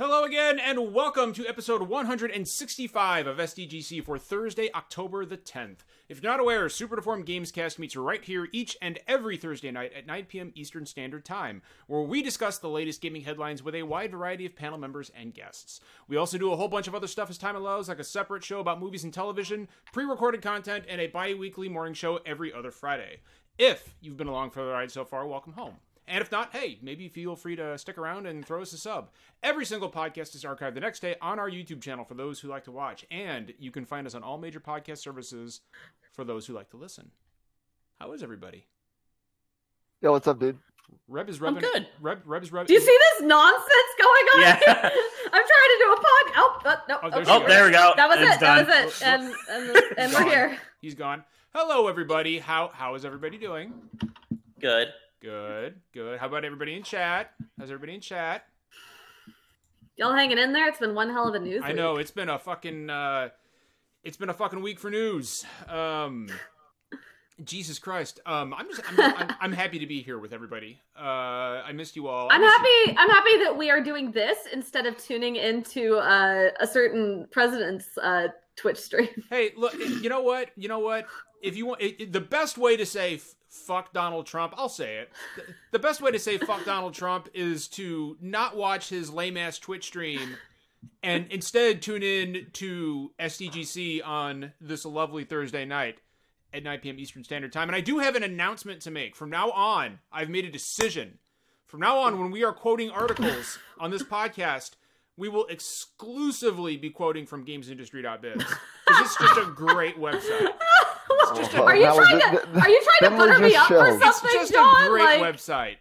Hello again, and welcome to episode 165 of SDGC for Thursday, October the 10th. If you're not aware, Super Deformed Gamescast meets right here each and every Thursday night at 9 p.m. Eastern Standard Time, where we discuss the latest gaming headlines with a wide variety of panel members and guests. We also do a whole bunch of other stuff as time allows, like a separate show about movies and television, pre recorded content, and a bi weekly morning show every other Friday. If you've been along for the ride so far, welcome home. And if not, hey, maybe feel free to stick around and throw us a sub. Every single podcast is archived the next day on our YouTube channel for those who like to watch. And you can find us on all major podcast services for those who like to listen. How is everybody? Yo, what's up, dude? Reb is I'm good. Reb, Reb is rubbing. Do you see this nonsense going on? Yeah. I'm trying to do a pod. Oh, oh, no. Oh, there okay. Oh, there we go. That was It's it. done. That was it. And and, and we're here. He's gone. Hello, everybody. How how is everybody doing? Good. Good, good. How about everybody in chat? How's everybody in chat? Y'all hanging in there? It's been one hell of a news. I week. know it's been a fucking uh it's been a fucking week for news. Um Jesus Christ. Um I'm just I'm, I'm, I'm happy to be here with everybody. Uh I missed you all. I'm happy. I'm happy that we are doing this instead of tuning into uh, a certain president's uh, Twitch stream. Hey, look, you know what? You know what? If you want it, it- the best way to say f- fuck Donald Trump, I'll say it. The, best way to say fuck Donald Trump is to not watch his lame ass Twitch stream and instead tune in to SDGC on this lovely Thursday night at 9 p.m. Eastern Standard Time. And I do have an announcement to make. From now on, I've made a decision. From now on, when we are quoting articles on this podcast, we will exclusively be quoting from GamesIndustry.biz. 'Cause It's just a great website. just are you that was trying it. to? Are you trying to That was butter me just up for shows. It's something, just John? a great like, website.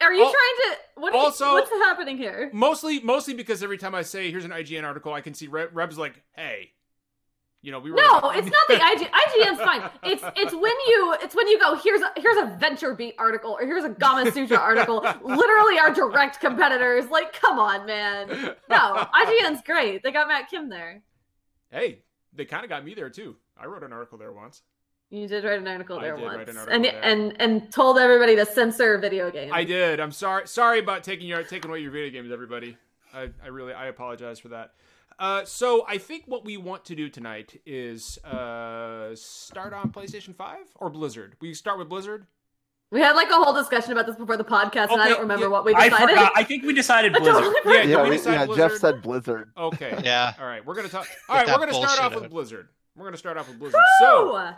are you Al- trying to? What? Are you- also- what's happening here? Mostly, mostly because every time I say here's an IGN article, I can see Reb, Reb's like, "Hey, you know, we were." No, it's not the IG. IGN's fine. It's it's when you it's when you go here's a here's a VentureBeat article or here's a Gamasutra article. Literally our direct competitors. Like, come on, man. No, IGN's great. They got Matt Kim there. Hey, they kind of got me there too. I wrote an article there once. You did write an article I there did write once, an article and there. and and told everybody to censor video games. I did. I'm sorry. Sorry about taking your taking away your video games, everybody. I, I really I apologize for that. Uh, so I think what we want to do tonight is uh, start on PlayStation Five or Blizzard. We start with Blizzard. We had like a whole discussion about this before the podcast, and I don't remember yeah, what we I decided. forgot. I think we decided I Blizzard. totally Yeah, Yeah, we we, decide yeah. Blizzard? Jeff said Blizzard. Okay. Yeah. All right. We're gonna talk. All right. We're gonna start off with. Blizzard. We're gonna start off with Blizzard. So Woo!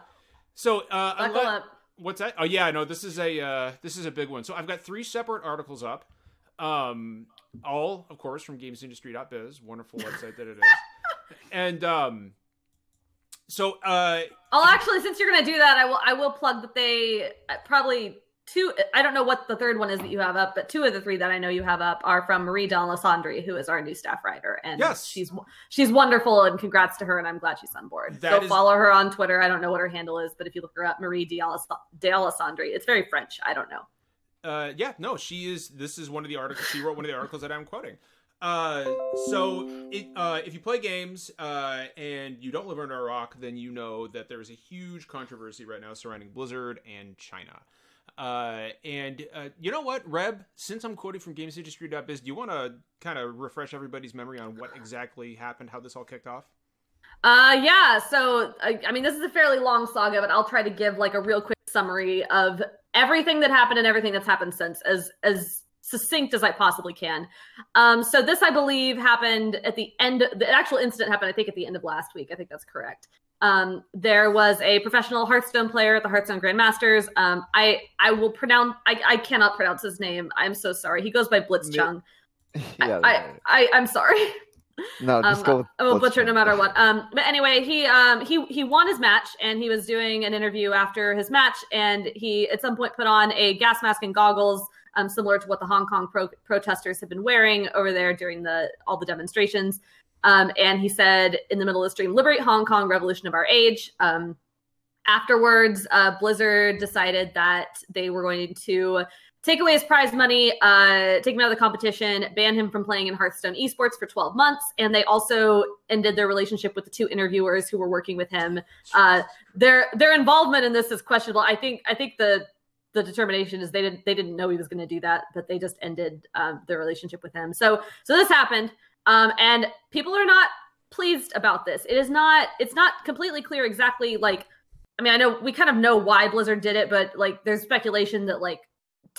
so uh, Buckle unless- up. What's that? Oh yeah, no, this is a uh, this is a big one. So I've got three separate articles up, um, all of course from GamesIndustry.biz, wonderful website that it is, and um, so uh, I'll actually, since you're gonna do that, I will. I will plug that they uh, probably two. I don't know what the third one is that you have up, but two of the three that I know you have up are from Marie Dealessandri, who is our new staff writer, and Yes. she's she's wonderful, and congrats to her, and I'm glad she's on board. That Go is- follow her on Twitter. I don't know what her handle is, but if you look her up, Marie D'Aless- Dealessandri, it's very French. I don't know. uh, yeah, no, she is. This is one of the articles. She wrote one of the articles that I'm quoting. Uh, so it, uh, if you play games uh, and you don't live under a rock, then you know that there is a huge controversy right now surrounding Blizzard and China. Uh, and uh, you know what, Reb? Since I'm quoting from GamesIndustry.biz, do you want to kind of refresh everybody's memory on what exactly happened, how this all kicked off? Uh, yeah. So, I, I mean, this is a fairly long saga, but I'll try to give like a real quick summary of everything that happened and everything that's happened since, as as succinct as I possibly can. Um, so this, I believe, happened at the end. The actual incident happened, I think, at the end of last week. I think that's correct. Um, there was a professional Hearthstone player at the Hearthstone Grandmasters. Um, I I will pronounce. I, I cannot pronounce his name. I'm so sorry. He goes by Blitzchung. yeah. I, I, I I'm sorry. no, just um, go I will butcher it no matter what. Um, but anyway, he um he he won his match, and he was doing an interview after his match, and he at some point put on a gas mask and goggles, um, similar to what the Hong Kong pro- protesters have been wearing over there during the all the demonstrations. Um, and he said in the middle of the stream, "Liberate Hong Kong, revolution of our age." Um, afterwards, uh, Blizzard decided that they were going to take away his prize money, uh, take him out of the competition, ban him from playing in Hearthstone esports for 12 months, and they also ended their relationship with the two interviewers who were working with him. Uh, their their involvement in this is questionable. I think I think the the determination is they didn't they didn't know he was going to do that, but they just ended um, their relationship with him. So so this happened. Um, and people are not pleased about this. It is not. It's not completely clear exactly like. I mean, I know we kind of know why Blizzard did it, but like, there's speculation that like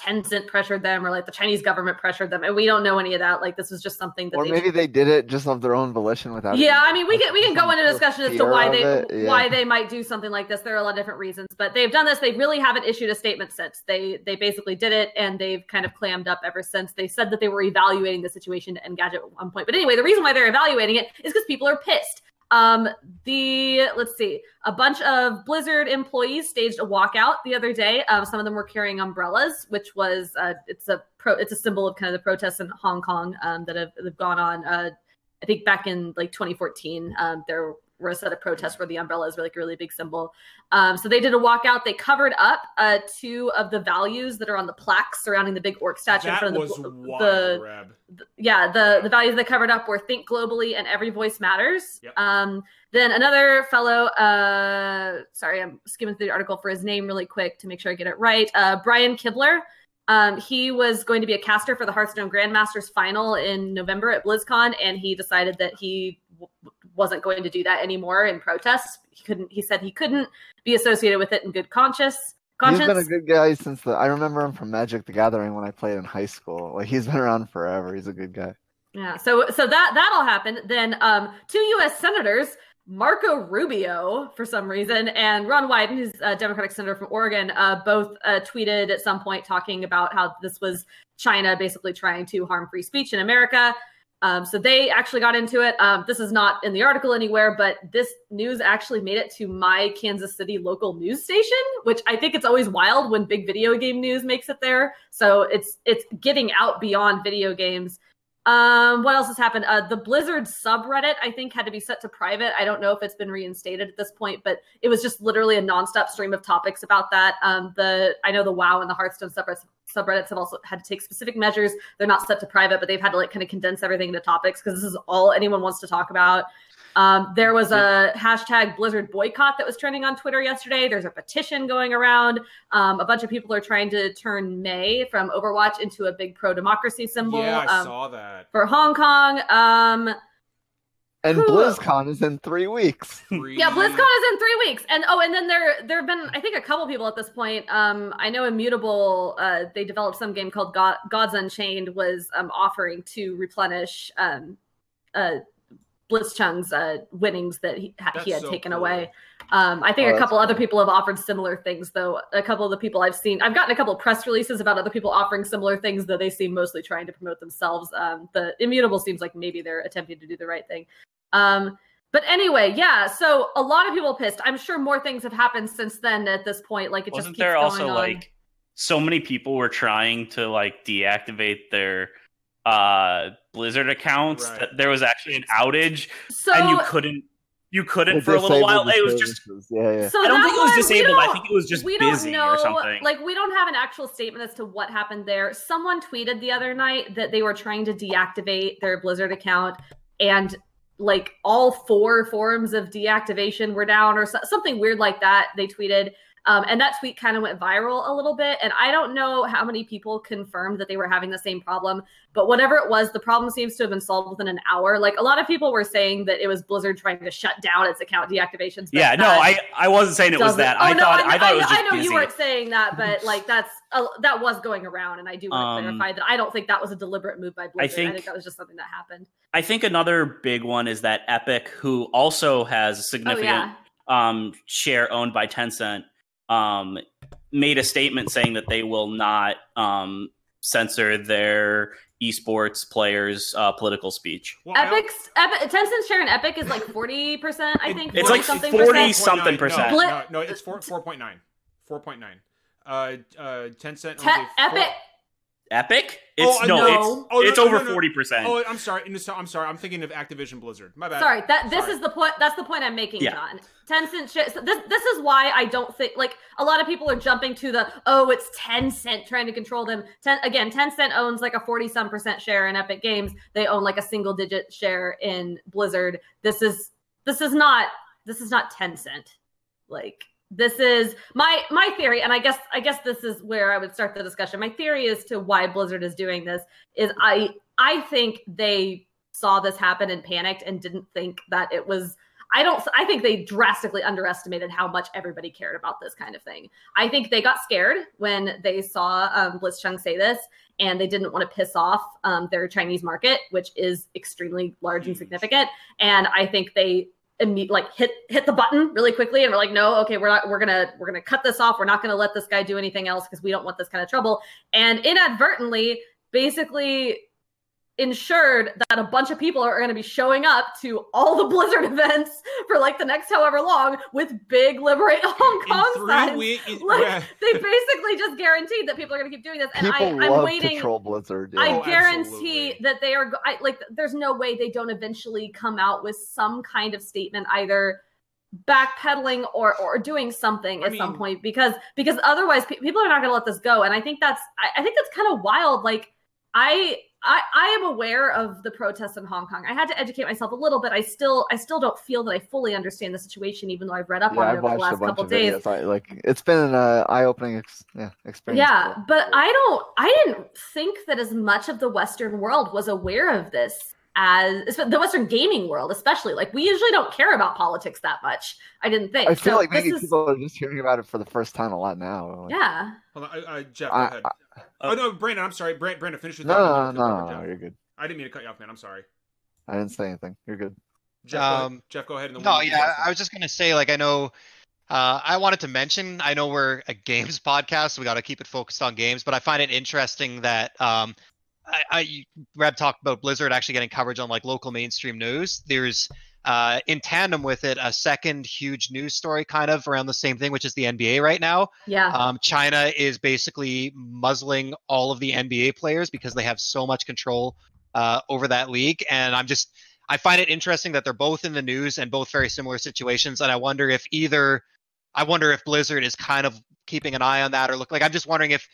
Tencent pressured them or like the Chinese government pressured them, and we don't know any of that. Like, this was just something that Or they maybe they did it just of their own volition without. yeah, I mean, we can we can go into discussion as to why they yeah. why they might do something like this. There are a lot of different reasons, but they've done this. They really haven't issued a statement since. They they basically did it, and they've kind of clammed up ever since. They said that they were evaluating the situation to Engadget at one point, but anyway, the reason why they're evaluating it is because people are pissed. Um, the let's see, a bunch of Blizzard employees staged a walkout the other day. Some of them were carrying umbrellas, which was uh, it's a pro, it's a symbol of kind of the protests in Hong Kong um, that have, have gone on. Uh, I think back in like 2014, um, there were a set of protests where the umbrellas were like a really big symbol. Um, so they did a walkout. They covered up uh, two of the values that are on the plaques surrounding the big orc statue in That front of was the, wild, the Reb. th- yeah the the values they covered up were think globally and every voice matters Yep. um then another fellow uh sorry i'm skimming through the article for his name really quick to make sure i get it right uh brian kibler um he was going to be a caster for the hearthstone grandmasters final in november at blizzcon and he decided that he w- wasn't going to do that anymore in protest he couldn't he said he couldn't be associated with it in good conscience He's been a good guy since the. I remember him from Magic the Gathering when I played in high school. Like he's been around forever. He's a good guy. Yeah, so so that that all happened. Then um, two U.S. senators, Marco Rubio for some reason, and Ron Wyden, who's a Democratic senator from Oregon, uh, both uh, tweeted at some point talking about how this was China basically trying to harm free speech in America. Um, so they actually got into it. Um, this is not in the article anywhere, but this news actually made it to my Kansas City local news station, which I think it's always wild when big video game news makes it there. So it's it's getting out beyond video games. Um, what else has happened? Uh, the Blizzard subreddit, I think, had to be set to private. I don't know if it's been reinstated at this point, but it was just literally a nonstop stream of topics about that. Um, the I know the WoW and the Hearthstone subreddits subreddits have also had to take specific measures. They're not set to private, but they've had to like kind of condense everything into topics because this is all anyone wants to talk about. Um, there was a hashtag Blizzard boycott that was trending on Twitter yesterday. There's a petition going around. Um, a bunch of people are trying to turn Mei from Overwatch into a big pro democracy symbol. Yeah, I um, saw that. for Hong Kong. And Whew. BlizzCon is in three weeks. Free- yeah, BlizzCon is in three weeks, and oh, and then there there have been I think a couple people at this point. Um, I know Immutable. Uh, they developed some game called God, Gods Unchained was um offering to replenish um, uh, Blitzchung's uh winnings that he, ha- he had so taken cool. away. Um, I think Oh, a that's couple other people have offered similar things, though. A couple of the people I've seen, I've gotten a couple of press releases about other people offering similar things, though they seem mostly trying to promote themselves. Um, the Immutable seems like maybe they're attempting to do the right thing. Um, but anyway, yeah. So a lot of people pissed. I'm sure more things have happened since then. At this point, like it Wasn't just keeps there also on. like so many people were trying to like deactivate their uh Blizzard accounts Right. that there was actually an outage so and you couldn't you couldn't They for a little while. the It was just yeah, yeah. So I don't think it was disabled. I think it was just we busy don't know, or something. Like we don't have an actual statement as to what happened there. Someone tweeted the other night that they were trying to deactivate their Blizzard account, and like all four forms of deactivation were down, or so- something weird like that. They tweeted. Um, and that tweet kind of went viral a little bit. And I don't know how many people confirmed that they were having the same problem, but whatever it was, the problem seems to have been solved within an hour. Like a lot of people were saying that it was Blizzard trying to shut down its account deactivations. but yeah, no, I I wasn't saying it was that. Oh, I no, thought I, I, thought it was just I know busy. you weren't saying that, but like that's uh, that was going around, and I do want to Um, clarify that I don't think that was a deliberate move by Blizzard. I think, think- that was just something that happened. I think another big one is that Epic, who also has a Oh significant yeah, um, share owned by Tencent, um, made a statement saying that they will not um, censor their esports players' uh, political speech. Well, Epic's Epic, Tencent's share in Epic is like forty percent. I It- think It's 40 like something 40 percent. something percent. No, no, no, it's four four point nine. Four point nine. Uh, uh, Tencent. Te- a four- Epic. Epic? Oh, It's I no, know. it's Oh, it's no, over no, no. forty percent. Oh, I'm sorry. I'm sorry. I'm thinking of Activision Blizzard. My bad. Sorry, that this Sorry. is the point. That's the point I'm making, Yeah. John. Tencent. Sh- so this this is why I don't think like a lot of people are jumping to the oh it's Tencent trying to control them. Ten, again, Tencent owns like a forty some percent share in Epic Games. They own like a single digit share in Blizzard. This is this is not this is not Tencent. Like this is my my theory, and I guess I guess this is where I would start the discussion. My theory as to why Blizzard is doing this is I I think they saw this happen and panicked and didn't think that it was I don't I think they drastically underestimated how much everybody cared about this kind of thing. I think they got scared when they saw um, Blitzchung say this and they didn't want to piss off um, their Chinese market, which is extremely large and significant. And I think they like hit hit the button really quickly and we're like no okay we're not we're gonna we're gonna cut this off. We're not gonna let this guy do anything else because we don't want this kind of trouble. And inadvertently basically ensured that a bunch of people are going to be showing up to all the Blizzard events for like the next however long with big liberate Hong Kong signs. Week, like, yeah. They basically just guaranteed that people are going to keep doing this, and people I, am waiting. To troll Blizzard. Yeah. I oh, guarantee absolutely. that they are I, like. There's no way they don't eventually come out with some kind of statement either backpedaling or or doing something I at some point because because otherwise pe- people are not going to let this go and i think that's I, I think that's kind of wild like I, I I am aware of the protests in Hong Kong. I had to educate myself a little bit. I still I still don't feel that I fully understand the situation, even though I've read up Yeah, on it I've over the watched a last bunch couple of days. videos. I, like it's been an uh, eye-opening ex- yeah, experience. Yeah, but I don't. I didn't think that as much of the Western world was aware of this as the Western gaming world, especially. Like we usually don't care about politics that much. I didn't think. I feel So like this maybe is- people are just hearing about it for the first time a lot now. Like, Yeah, Hold on, uh, uh, Jeff, go I- ahead. Oh no, Brandon, I'm sorry. Brand, Brandon, finish with No, that. no, no, no, about no, Jeff. you're good. I didn't mean to cut you off, man. I'm sorry. I didn't say anything. You're good. Jeff, go ahead. Um, Jeff, go ahead. And then No, yeah, I was just gonna say, like, I know, uh, I wanted to mention, I know we're a games podcast, so we got to keep it focused on games, but I find it interesting that, um, I, I Reb talked about Blizzard actually getting coverage on like local mainstream news. There's, uh, in tandem with it, a second huge news story kind of around the same thing, which is the NBA right now. yeah. Um, China is basically muzzling all of the NBA players because they have so much control uh, over that league. And I'm just, I find it interesting that they're both in the news and both very similar situations. And I wonder if either, I wonder if Blizzard is kind of keeping an eye on that or look like, I'm just wondering if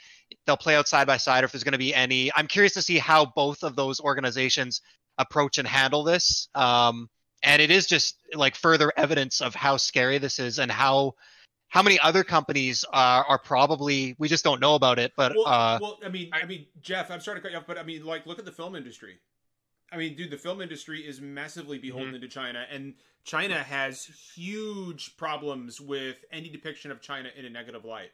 they'll play out side by side or if there's going to be any. I'm curious to see how both of those organizations approach and handle this. Um, and it is just like further evidence of how scary this is and how how many other companies are, are probably we just don't know about it but well, uh well, I mean, I mean, Jeff, I'm sorry to cut you off, but I mean, like, look at the film industry. I mean, dude, the film industry is massively beholden Mm-hmm. to China, and China has huge problems with any depiction of China in a negative light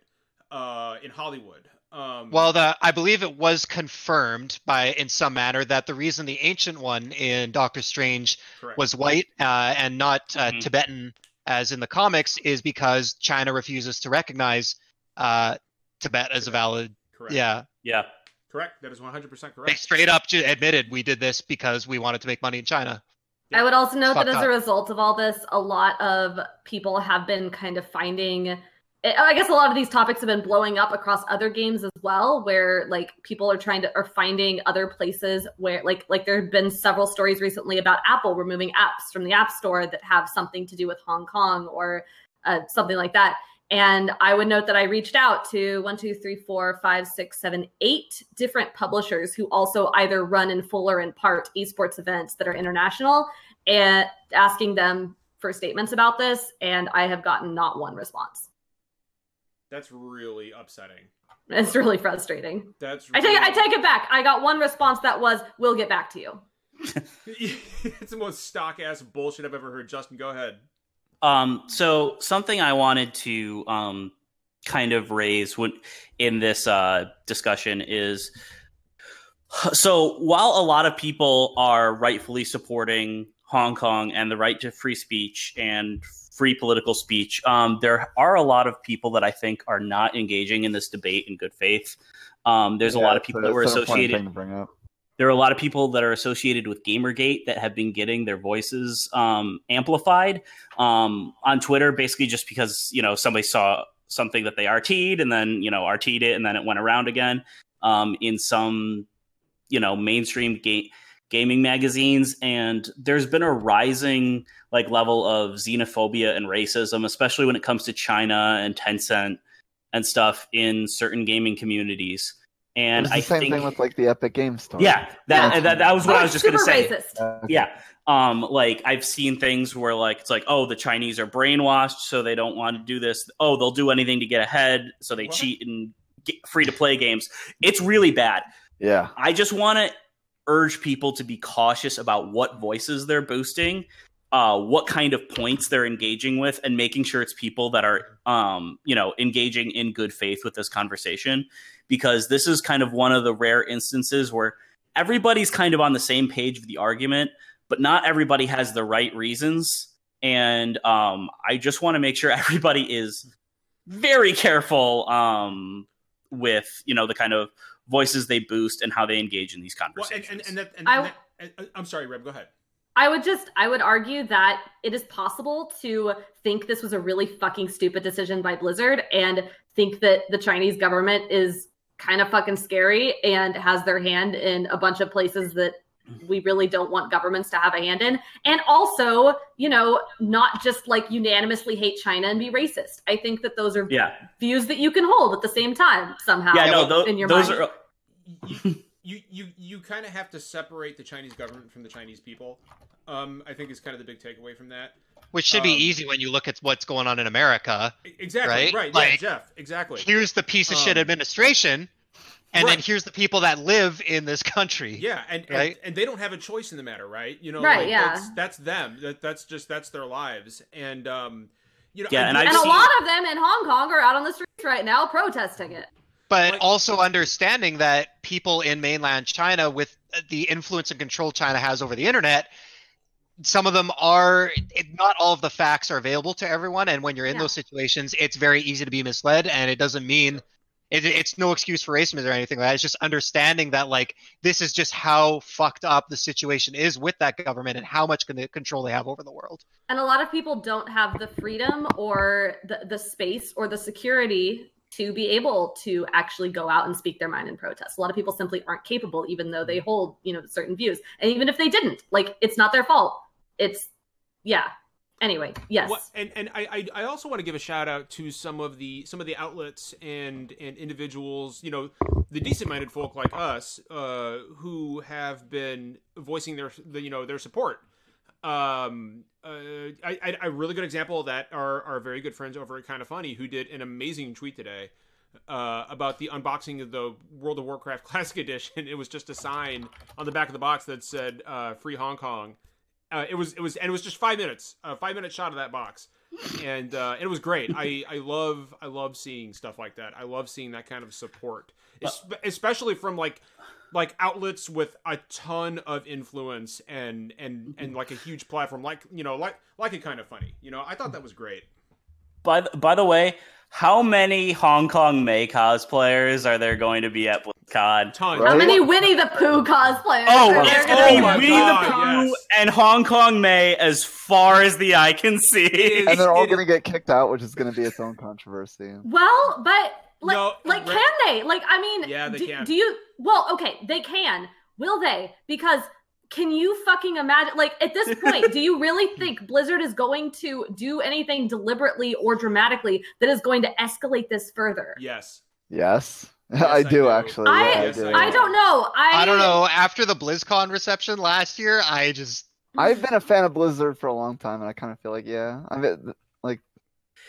uh, in Hollywood. Um, well the i believe it was confirmed by in some manner that the reason the ancient one in doctor strange correct. was white uh, and not uh, Mhm. tibetan as in the comics is because china refuses to recognize uh, tibet as a valid correct. yeah Yeah. Correct. That is 100 percent correct. they straight up ju- admitted we did this because we wanted to make money in china Yeah. I would also note that Fucked as a result of all this, a lot of people have been kind of finding. I guess a lot of these topics have been blowing up across other games as well, where like people are trying to are finding other places where like like there have been several stories recently about Apple removing apps from the App Store that have something to do with Hong Kong or uh, something like that. And I would note that I reached out to one, two, three, four, five, six, seven, eight different publishers who also either run in full or in part esports events that are international and asking them for statements about this. And I have gotten not one response. That's really upsetting. It's really frustrating. That's I take I take it back. I got one response that was, "We'll get back to you." it's the most stock ass bullshit I've ever heard. Justin, go ahead. Um, so something I wanted to um, kind of raise when, in this uh, discussion is so while a lot of people are rightfully supporting Hong Kong and the right to free speech and free political speech, um, there are a lot of people that I think are not engaging in this debate in good faith. Um, there's a lot of people that were it's an important associated there are a lot of people that are associated with Gamergate that have been getting their voices um, amplified um, on Twitter, basically just because you know somebody saw something that they RT'd and then you know RT'd it and then it went around again um, in some you know mainstream ga- gaming magazines, and there's been a rising like level of xenophobia and racism, especially when it comes to China and Tencent and stuff in certain gaming communities. And It's the I same think thing with like the Epic Games story. yeah, that, Yeah. that that was what Oh, I was just gonna say. Racist. Yeah, um, like I've seen things where like it's like, oh, the Chinese are brainwashed, so they don't want to do this. Oh, they'll do anything to get ahead, so they What? cheat and get free to play games. It's really bad. yeah. I just want to urge people to be cautious about what voices they're boosting, uh, what kind of points they're engaging with, and making sure it's people that are, um, you know, engaging in good faith with this conversation. Because this is kind of one of the rare instances where everybody's kind of on the same page of the argument, but not everybody has the right reasons. And um, I just want to make sure everybody is very careful um, with, you know, the kind of voices they boost and how they engage in these Well, and, conversations. and, and, that, and, I- and that- and- I'm sorry, Reb. Go ahead. I would just I would argue that it is possible to think this was a really fucking stupid decision by Blizzard and think that the Chinese government is kind of fucking scary and has their hand in a bunch of places that we really don't want governments to have a hand in and also you know not just like unanimously hate china and be racist i think that those are yeah, views that you can hold at the same time somehow yeah, no, well, tho- in your those mind. are you you you, you kind of have to separate the Chinese government from the Chinese people. Um, I think is kind of the big takeaway from that. Which should be Um, easy when you look at what's going on in America. Exactly. Right? Right. yeah, Jeff. Exactly. Here's the piece of shit Um, administration, and then here's the people that live in this country. Yeah, and, and Right? and they don't have a choice in the matter, right? You know, Right, like, yeah. That's, that's them. That that's just that's their lives, and um, you know, Yeah, and do I've and a seen- lot of them in hong kong are out on the streets right now protesting it But Like- also understanding that people in mainland China, with the influence and control China has over the internet, some of them are it, not all of the facts are available to everyone. And when you're in Yeah. those situations, it's very easy to be misled. And it doesn't mean it, it's no excuse for racism or anything like that. It's just understanding that like this is just how fucked up the situation is with that government and how much con- control they have over the world. and a lot of people don't have the freedom or the, the space or the security to be able to actually go out and speak their mind in protest. A lot of people simply aren't capable even though they hold you know certain views. And even if they didn't like it's not their fault. It's yeah. Anyway yes. What, and and I, I I also want to give a shout out to some of the some of the outlets and and individuals, you know, the decent minded folk like us, uh, who have been voicing their the, you know their support. Um, uh, I, I a really good example of that are our very good friends over at Kind of Funny who did an amazing tweet today. Uh, about the unboxing of the World of Warcraft Classic Edition, it was just a sign on the back of the box that said uh, "Free Hong Kong," uh, it was it was and it was just five minutes a five minute shot of that box. And uh, it was great. I i love i love seeing stuff like that. I love seeing that kind of support Es- especially from like like outlets with a ton of influence and and and mm-hmm. like a huge platform like you know like like it kind of funny you know i thought that was great By the, by the way, how many Hong Kong Mei cosplayers are there going to be at BlizzCon? ton how many winnie the pooh cosplayers Oh, are it's there gonna gonna be Oh my Winnie God, the Pooh yes. and Hong Kong Mei as far as the eye can see. It is- And they're all going to get kicked out, which is going to be its own controversy. Well, but like, No, uh, like, Re- can they? Like, I mean, Yeah, they do, can. do you? Well, okay, they can. Will they? Because can you fucking imagine? Like, at this point, do you really think Blizzard is going to do anything deliberately or dramatically that is going to escalate this further? yes Yes, Yes, I I do do. actually. I- yeah, I, do. I I don't know. I I don't know. After the BlizzCon reception last year, I just I've been a fan of Blizzard for a long time, and I kind of feel like, yeah, I mean,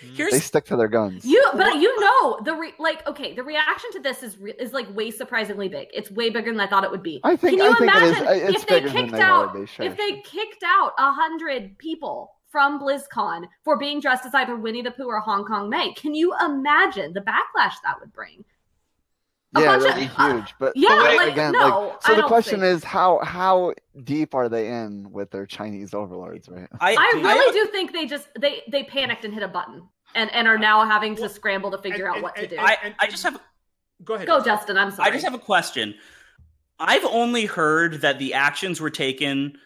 Here's they stick to their guns. You, but you know the re- like. Okay, the reaction to this is re- is like way surprisingly big. It's way bigger than I thought it would be. I think Can you I think imagine uh, It's if they kicked they out want to be. Sure. if they kicked out a hundred people from BlizzCon for being dressed as either Winnie the Pooh or Hong Kong Mei, can you imagine the backlash that would bring? A yeah, bunch that'd be of- uh, huge. But yeah, but like, again, no, like, so I the question think- is how how deep are they in with their Chinese overlords, right? I, I do you- really do think they just they they panicked and hit a button and and are now having to Well, scramble to figure and- out what and- to do. I, and- I just have go ahead Go, Justin. Justin. I'm sorry. I just have a question. I've only heard that the actions were taken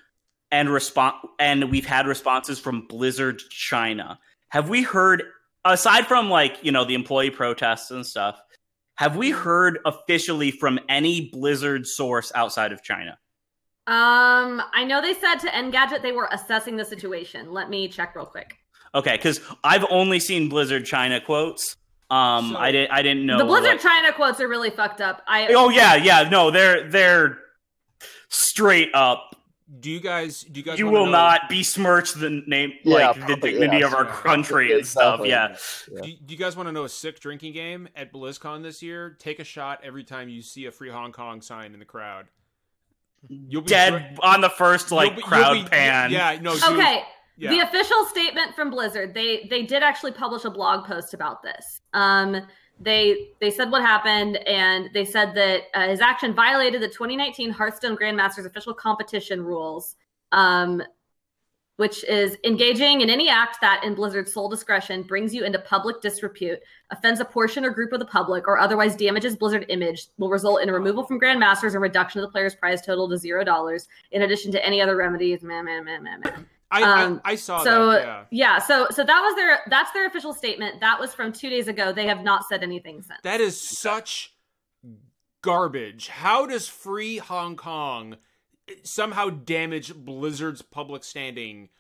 and respond and we've had responses from Blizzard China. Have we heard aside from like, you know, the employee protests and stuff, have we heard officially from any Blizzard source outside of China? Um, I know they said to Engadget they were assessing the situation. Let me check real quick. Okay, cuz I've only seen Blizzard China quotes. Um So- I didn't I didn't know the Blizzard like- China quotes are really fucked up. I Oh yeah, yeah, no, they're they're straight up do you guys do you guys you will know- not besmirch the name Yeah, like the dignity yeah. of our country and Exactly. stuff yeah Yeah. Do, do you guys want to know a sick drinking game at BlizzCon this year? Take a shot every time you see a free Hong Kong sign in the crowd. You'll be dead on the first like be- crowd be- pan. Yeah, no. dude, Okay. Yeah. The official statement from Blizzard, they they did actually publish a blog post about this. Um, they they said what happened, and they said that uh, his action violated the 2019 Hearthstone Grandmasters official competition rules, um, which is engaging in any act that, in Blizzard's sole discretion, brings you into public disrepute, offends a portion or group of the public, or otherwise damages Blizzard image, will result in a removal from Grandmasters or reduction of the player's prize total to zero dollars, in addition to any other remedies. Man, man, man, man, man. I, um, I I saw so that. Yeah. yeah so so that was their that's their official statement that was from two days ago they have not said anything since That is such garbage. How does free Hong Kong somehow damage Blizzard's public standing?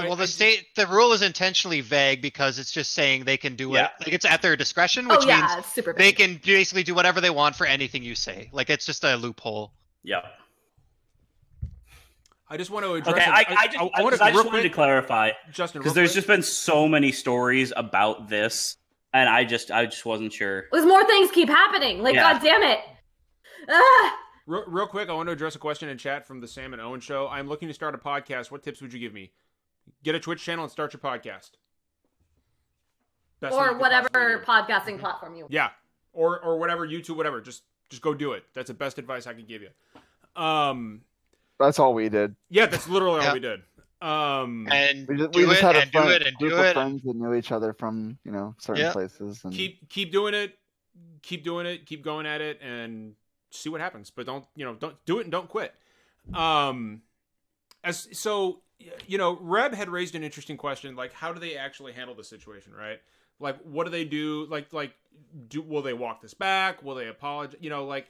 Well, the state the rule is intentionally vague because it's just saying they can do it. Like it's at their discretion, which oh yeah means super they can basically do whatever they want for anything you say. Like it's just a loophole. yeah. I just want to address. Okay, it. I, I just, I, I, want just, to I just real wanted to clarify Justin, because there's quick. just been so many stories about this, and I just, I just wasn't sure. Because more things keep happening like Yeah. god damn it ah! Real, real quick, I want to address a question in chat from the Sam and Owen show. I'm looking to start a podcast. What tips would you give me? Get a Twitch channel and start your podcast. Best or whatever possibly do. podcasting platform you Want. Yeah, or or whatever YouTube, whatever. Just just go do it. That's the best advice I could give you. Um, That's all we did. yeah, that's literally all we did. Um, And We just, do we just it had a and do friend- it and group do of it. friends that knew each other from you know certain Yeah. places. And keep keep doing it, keep doing it, keep going at it, and see what happens. But don't you know? Don't do it and don't quit. Um, as so you know, Reb had raised an interesting question, like how do they actually handle the situation, right? Like, what do they do? Like, like, do will they walk this back? Will they apologize? You know, like,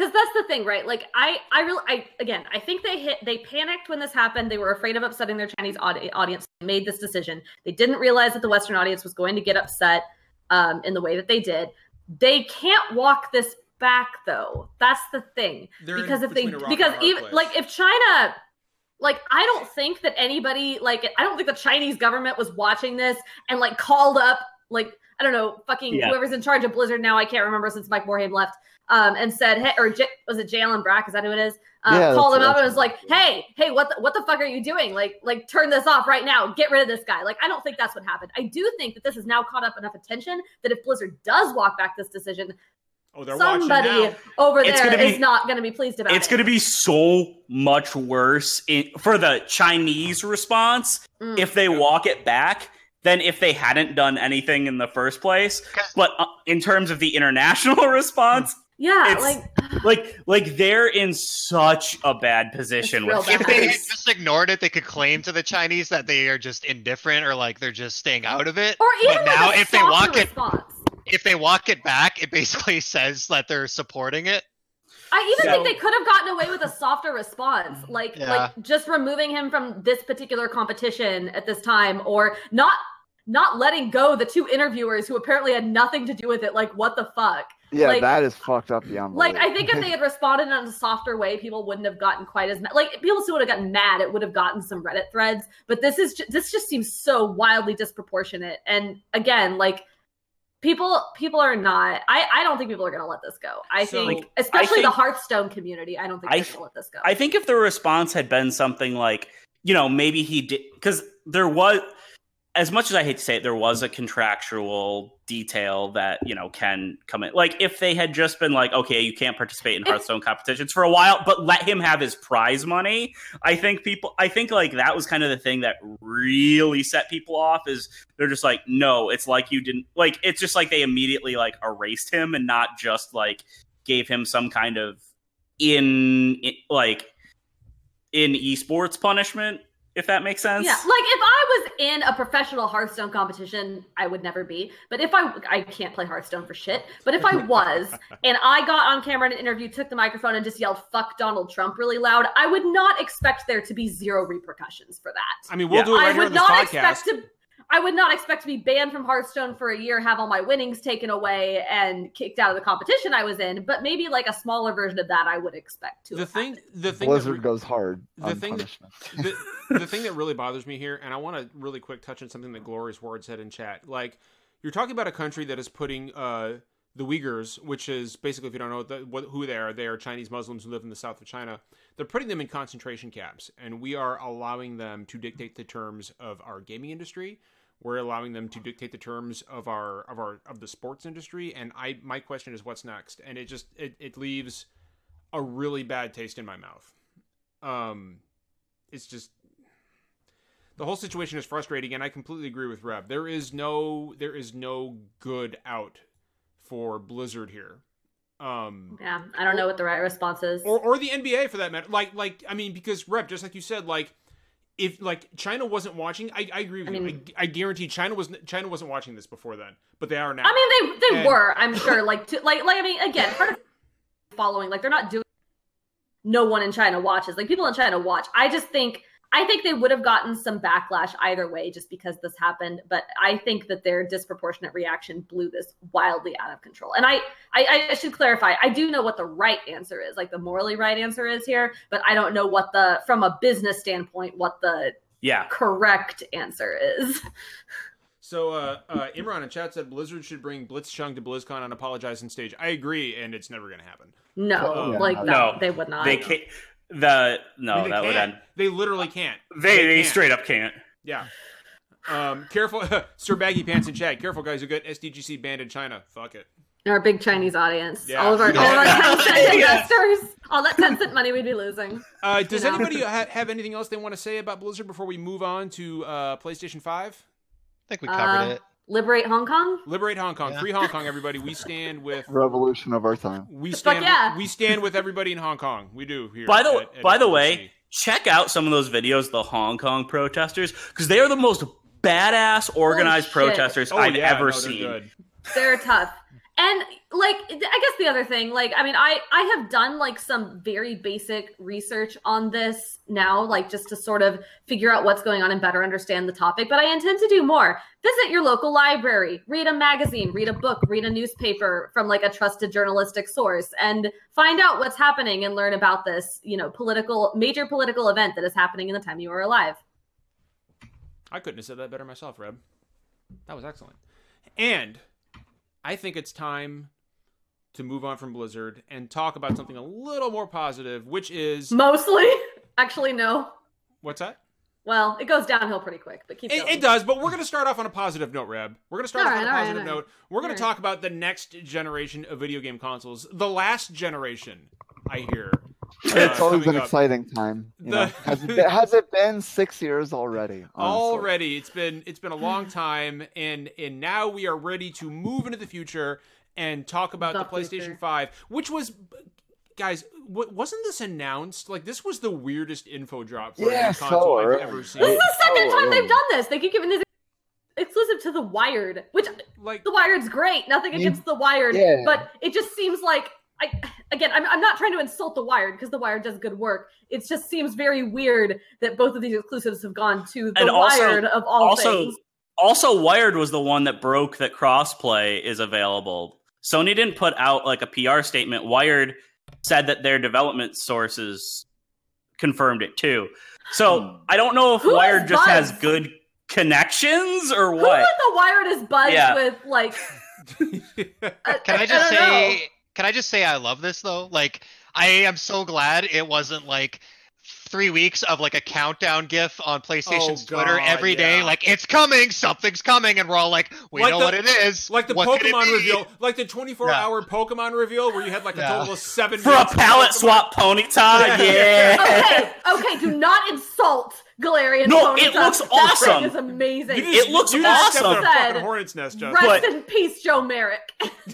because that's the thing right? Like i i really i again i think they hit they panicked when this happened. They were afraid of upsetting their chinese audi- audience. They made this decision. They didn't realize that the western audience was going to get upset um, in the way that they did. They can't walk this back though. That's the thing. They're in because if they between a rock and a because even place. like if china like i don't think that anybody like i don't think the chinese government was watching this and like called up like i don't know fucking Yeah. whoever's in charge of blizzard now i can't remember since mike Morhaime left um and said hey or J- was it J. Allen Brack is that who it is? Um, Yeah, called him up and was like hey hey what the, what the fuck are you doing? Like like turn this off right now. Get rid of this guy. Like i don't think that's what happened. I do think that this has now caught up enough attention that if blizzard does walk back this decision oh, they're somebody watching over It's there gonna is not going to be pleased about It's it. It's going to be so much worse in, for the Chinese response Mm. if they walk it back than if they hadn't done anything in the first place. But uh, in terms of the international response, Yeah, It's- like like like they're in such a bad position with bad. If they had just ignored it, they could claim to the Chinese that they are just indifferent or like they're just staying out of it. or even but like now, a if they softer walk it, if they walk it back, it basically says that they're supporting it. I even So- think they could have gotten away with a softer response, like Yeah. like just removing him from this particular competition at this time, or not not letting go the two interviewers who apparently had nothing to do with it. Like what the fuck? Yeah, like- that is fucked up beyond. Like I think if they had responded in a softer way, people wouldn't have gotten quite as mad. Like people still would have gotten mad. It would have gotten some Reddit threads, but this is ju- this just seems so wildly disproportionate. And again, like people people are not. I I don't think people are going to let this go. I So- think, I especially the think- Hearthstone community. I don't think they're th- going to let this go. I think if the response had been something like, you know, maybe he did because there was as much as I hate to say it, there was a contractual detail that, you know, can come in. Like if they had just been like, okay, you can't participate in Hearthstone competitions for a while, but let him have his prize money, I think people I think like that was kind of the thing that really set people off is they're just like, no, it's like you didn't like it's just like they immediately like erased him and not just like gave him some kind of in, in like in esports punishment if that makes sense Yeah, like if I was in a professional Hearthstone competition, I would never be. But if I I can't play Hearthstone for shit. But if I was and I got on camera in an interview, took the microphone and just yelled "fuck Donald Trump" really loud, I would not expect there to be zero repercussions for that. I mean, we'll Yeah. do it right I here on would this not podcast. expect to. I would not expect to be banned from Hearthstone for a year, have all my winnings taken away, and kicked out of the competition I was in. But maybe like a smaller version of that, I would expect to. the have thing, happened. the thing, that Blizzard re- goes hard the on thing that- punishment. the, the thing that really bothers me here, and I want to really quick touch on something that Glorious Ward said in chat. Like, you're talking about a country that is putting uh, the Uyghurs, which is basically, if you don't know the, what, who they are, they are Chinese Muslims who live in the south of China. They're putting them in concentration camps, and we are allowing them to dictate the terms of our gaming industry. We're allowing them to dictate the terms of our of our of the sports industry. And I, my question is, what's next? And it just it, it leaves a really bad taste in my mouth. Um, it's just the whole situation is frustrating, and I completely agree with Reb. There is no there is no good out for Blizzard here. Um, Yeah, I don't know what the right response is. or or the NBA for that matter. Like like I mean, because Reb, just like you said, like if like China wasn't watching, I, I agree with I you. mean- I, I guarantee China was China wasn't watching this before then, but they are now. I mean, they they And- were, I'm sure. Like, to, like, like I mean, again, part of following, like, they're not doing. No one in China watches. Like, people in China watch. I just think, I think they would have gotten some backlash either way, just because this happened. But I think that their disproportionate reaction blew this wildly out of control. And I, I, I should clarify. I do know what the right answer is, like the morally right answer is here, but I don't know what the, from a business standpoint, what the Yeah. correct answer is. So uh, uh, Imran in chat said Blizzard should bring Blitzchung to BlizzCon and apologize on stage. I agree, and it's never going to happen. No, yeah. like no, No, they would not. They can't. The no, I mean, that would end. They literally can't. They, they, can't. straight up can't. Yeah. Um, careful, Sir Baggy Pants and Chad. Careful, guys. You get SDGC banned in China. Fuck it. Our big Chinese audience. Yeah. All of our, Yeah. all of our Tencent Yeah. investors. All that Tencent money we'd be losing. Uh, does You know. anybody ha- have anything else they want to say about Blizzard before we move on to uh, PlayStation Five? I think we covered Uh, it. Liberate Hong Kong? Liberate Hong Kong, Yeah. free Hong Kong, everybody. We stand with Revolution of our time. we Fuck stand yeah. we stand with everybody in Hong Kong. We do here. By the at- at by the way, check out some of those videos, of the Hong Kong protesters, because they are the most badass organized protesters oh I've yeah, ever no, they're seen. good. They're tough. And like I guess the other thing, like I mean, I I have done like some very basic research on this now, like just to sort of figure out what's going on and better understand the topic. But I intend to do more. Visit your local library, read a magazine, read a book, read a newspaper from like a trusted journalistic source, and find out what's happening and learn about this, you know, political major political event that is happening in the time you are alive. I couldn't have said that better myself, Reb. That was excellent. And I think it's time to move on from Blizzard and talk about something a little more positive, which is Mostly, actually, no. what's that? Well, it goes downhill pretty quick, but keep It, going. it does, but we're going to start off on a positive note, Reb. We're going to start All off right, on a positive all right. note. We're going All to right. talk about the next generation of video game consoles, the last generation. I hear. uh, It's always an up. exciting time. You know? Has, it been, has it been six years already? honestly? Already, it's been it's been a long time, and and now we are ready to move into the future and talk about the, The PlayStation future. Five, which was. Guys, w- wasn't this announced? Like this was the weirdest info drop for a Yeah, new so console I've early. ever seen. This is the second Oh, time they've done this. They keep giving this exclusive to the Wired, which Like the Wired's great. Nothing You- against the Wired, Yeah. but it just seems like I again. I'm, I'm not trying to insult the Wired because the Wired does good work. It just seems very weird that both of these exclusives have gone to the And also- Wired of all also, things. also, Wired was the one that broke that crossplay is available. Sony didn't put out like a PR statement. Wired said that their development sources confirmed it too. So hmm. I don't know if Who Wired just has good connections or what. Who what. let the Wired is buzzed Yeah. with like? Can I just don't know. say? Can I just say I love this though? Like I am so glad it wasn't like three weeks of like a countdown gif on PlayStation's Oh, Twitter God, every day. yeah. Like it's coming, something's coming, and we're all like, we Like know the- what it is. like the What could Pokemon reveal, like the 24 hour Pokemon reveal, where you had like a Yeah. total of seven For a minutes of palette Pokemon. swap ponyta, Yeah. yeah. okay, okay, do not insult Galarian. No, it looks That awesome. thing is amazing. Just- It looks you just stepped on a awesome. Said, hornet's nest, Justin. Rest But- in peace, Joe Merrick.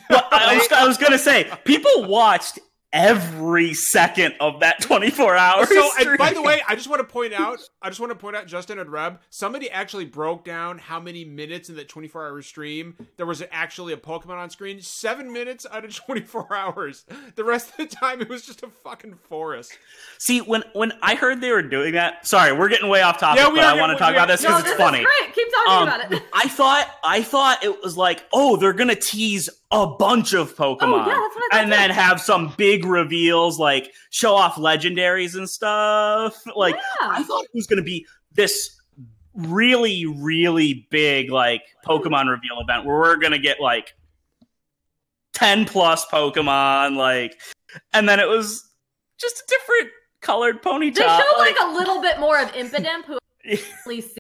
But I was, I was gonna say, people watched every second of that 24 hours. So, and by the way, I just want to point out, I just want to point out, Justin and Reb, somebody actually broke down how many minutes in that 24 hour stream there was actually a Pokemon on screen. Seven minutes out of 24 hours. The rest of the time, it was just a fucking forest. see when when I heard they were doing that. Sorry, we're getting way off topic, Yeah, we but are I want to talk about this because this it's funny. great. Keep talking Um, about it. I thought I thought it was like, oh, they're gonna tease a bunch of Pokemon, Oh, yeah, that's what I thought and then have some big reveals, like show off legendaries and stuff. Like Yeah. I thought it was gonna be this really, really big like Pokemon reveal event where we're gonna get like 10 plus Pokemon, like, and then it was just a different colored pony They show like a little bit more of Impidimp, who